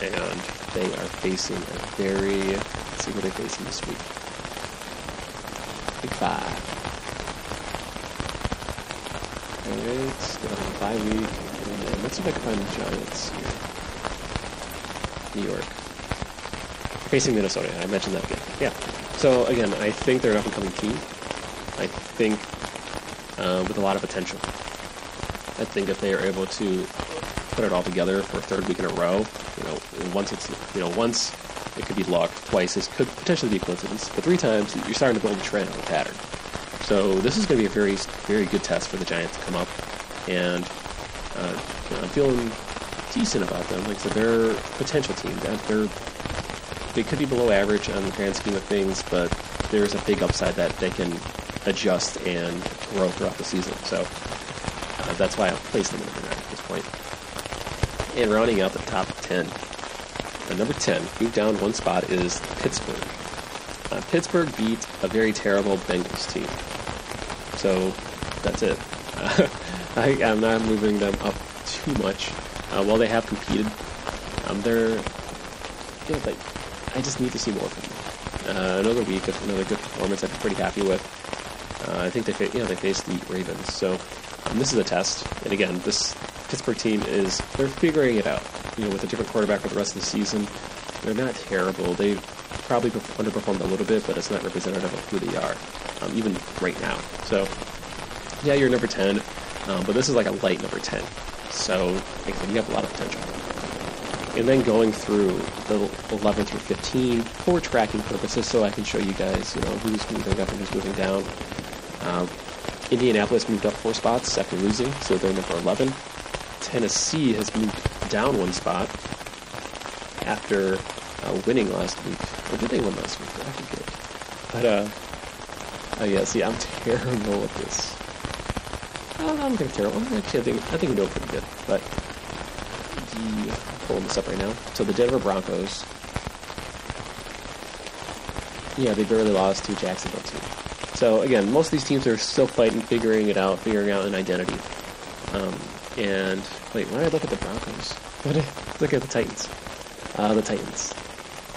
and they are facing a very. Let's see what they're facing this week. Big five. Alright, still on bye week. And let's see if I can find the Giants here. New York. Facing Minnesota. I mentioned that again. Yeah. So again, I think they're an up and coming team. I think uh, with a lot of potential. I think if they are able to put it all together for a third week in a row, you know, once it's you know once it could be luck, twice it could potentially be coincidence, but three times you're starting to build a trend, a pattern. So this is going to be a very, very good test for the Giants to come up, and uh, you know, I'm feeling decent about them. Like I said, they're a potential team. They're they could be below average on the grand scheme of things, but there's a big upside that they can adjust and grow throughout the season. So uh, that's why I've placed them in the at this point. And rounding out the top 10, uh, number 10, moved down one spot, is Pittsburgh. Uh, Pittsburgh beat a very terrible Bengals team. So that's it. I, am not moving them up too much. Uh, while they have competed, um, they're, know, they, I just need to see more from them. Uh, another week of another good performance be pretty happy with. Uh, I think they, fa- you know, they faced the Ravens. So um, this is a test. And again, this Pittsburgh team is, they're figuring it out. You know, with a different quarterback for the rest of the season, they're not terrible. They probably underperformed a little bit, but it's not representative of who they are, um, even right now. So, yeah, you're number 10, um, but this is like a light number 10. So, like, you have a lot of potential. And then going through the 11 through 15 for tracking purposes, so I can show you guys, you know, who's moving up and who's moving down. Um, Indianapolis moved up four spots after losing, so they're number 11. Tennessee has moved down one spot after uh, winning last week. Or did they win last week? I forget. But, uh, oh yeah, see, I'm terrible at this. I don't think terrible. Actually, I think, I think we know pretty good. But, the, I'm pulling this up right now. So the Denver Broncos, yeah, they barely lost to Jacksonville too. So again, most of these teams are still fighting, figuring it out, figuring out an identity. Um, and wait, when I look at the Broncos, what? Look at the Titans. Uh, the Titans.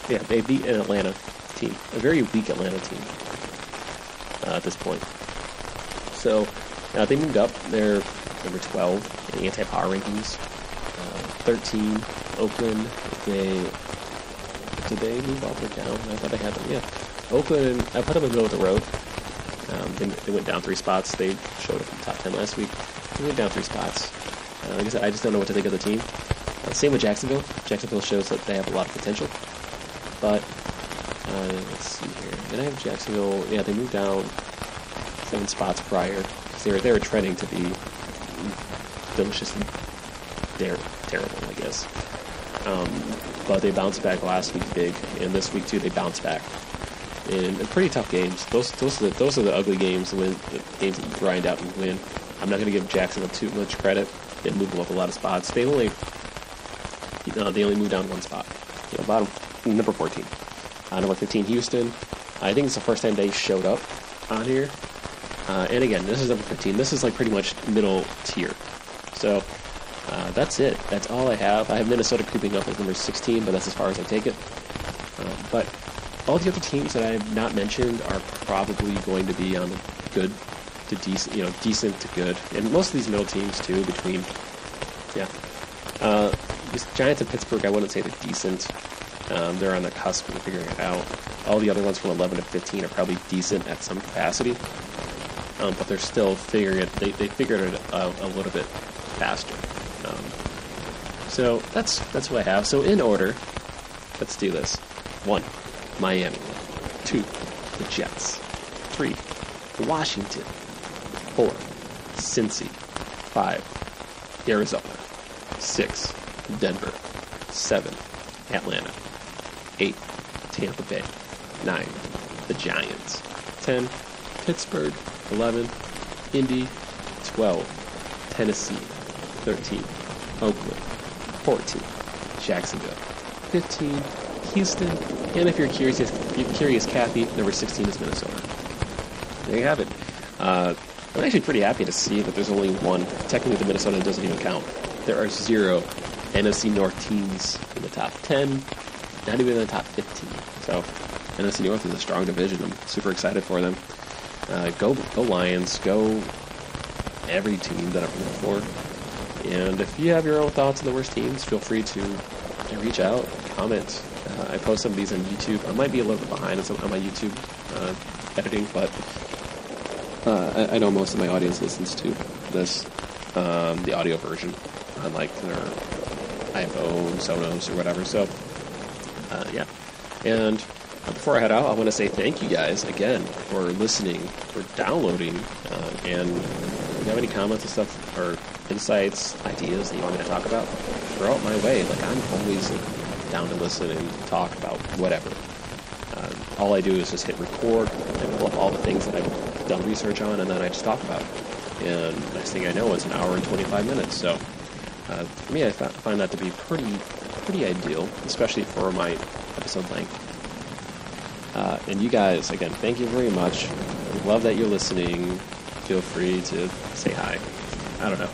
Yeah, they beat an Atlanta team, a very weak Atlanta team uh, at this point. So uh, they moved up. They're number 12 in the anti-power rankings. Uh, 13, Oakland. They did they move up or down? I thought they had them. Yeah, Oakland. I put them in the middle of the road. Um, they, they, went down three spots. They showed up in the top 10 last week. They went down three spots. Uh, like I said, I just don't know what to think of the team. Uh, same with Jacksonville. Jacksonville shows that they have a lot of potential. But, uh, let's see here. Then I have Jacksonville. Yeah, they moved down seven spots prior. They were, they were trending to be deliciously they're terrible, I guess. Um, but they bounced back last week big, and this week too they bounced back in pretty tough games. Those those are the, those are the ugly games, the, win, the games that you grind out and win. I'm not going to give Jacksonville too much credit. They moved them up a lot of spots. They only uh, they only moved down one spot. You know, bottom number 14. Uh, number 15, Houston. I think it's the first time they showed up on here. Uh, and again, this is number 15. This is like pretty much middle tier. So uh, that's it. That's all I have. I have Minnesota creeping up as number 16, but that's as far as I take it. All the other teams that I have not mentioned are probably going to be on the good to decent, you know, decent to good, and most of these middle teams too. Between, yeah, uh, Giants and Pittsburgh, I wouldn't say they're decent. Um, they're on the cusp of figuring it out. All the other ones from 11 to 15 are probably decent at some capacity, um, but they're still figuring it. They, they figured it out a little bit faster. Um, so that's that's what I have. So in order, let's do this. One, Miami. Two, the Jets. Three, Washington. Four, Cincy. Five, Arizona. Six, Denver. Seven, Atlanta. Eight, Tampa Bay. Nine, the Giants. Ten, Pittsburgh. Eleven, Indy. Twelve, Tennessee. Thirteen, Oakland. Fourteen, Jacksonville. Fifteen, Houston, and if you're curious, if you're curious, Kathy, number 16 is Minnesota. There you have it. Uh, I'm actually pretty happy to see that there's only one. Technically, the Minnesota doesn't even count. There are zero NFC North teams in the top 10, not even in the top 15. So, NFC North is a strong division. I'm super excited for them. Uh, go, go Lions. Go every team that I'm rooting for. And if you have your own thoughts on the worst teams, feel free to reach out, comment, uh, I post some of these on YouTube. I might be a little bit behind on, my YouTube uh, editing, but uh, I, I, know most of my audience listens to this, um, the audio version, on like their iPhone, Sonos, or whatever. So, uh, yeah. And before I head out, I want to say thank you guys again for listening, for downloading, uh, and if you have any comments and stuff, or insights, ideas that you want me to talk about, throw it my way. Like, I'm always down to listen and talk about whatever. Uh, all I do is just hit record and pull up all the things that I've done research on, and then I just talk about it. And next thing I know, it's an hour and 25 minutes. So uh, for me, I find that to be pretty, pretty ideal, especially for my episode length. Uh, and you guys, again, thank you very much. Love that you're listening. Feel free to say hi. I don't know.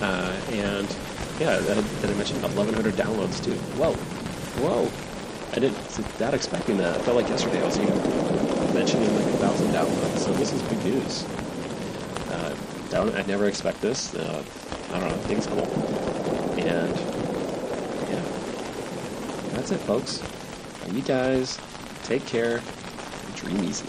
Uh, and yeah, did I mention 1,100 downloads too? Whoa, whoa! I didn't not expecting that. I felt like yesterday I was even mentioning like a thousand downloads. So this is big news. Uh, down, I never expect this. Uh, I don't know. Things cool. And yeah, that's it, folks. You guys take care. Dream easy.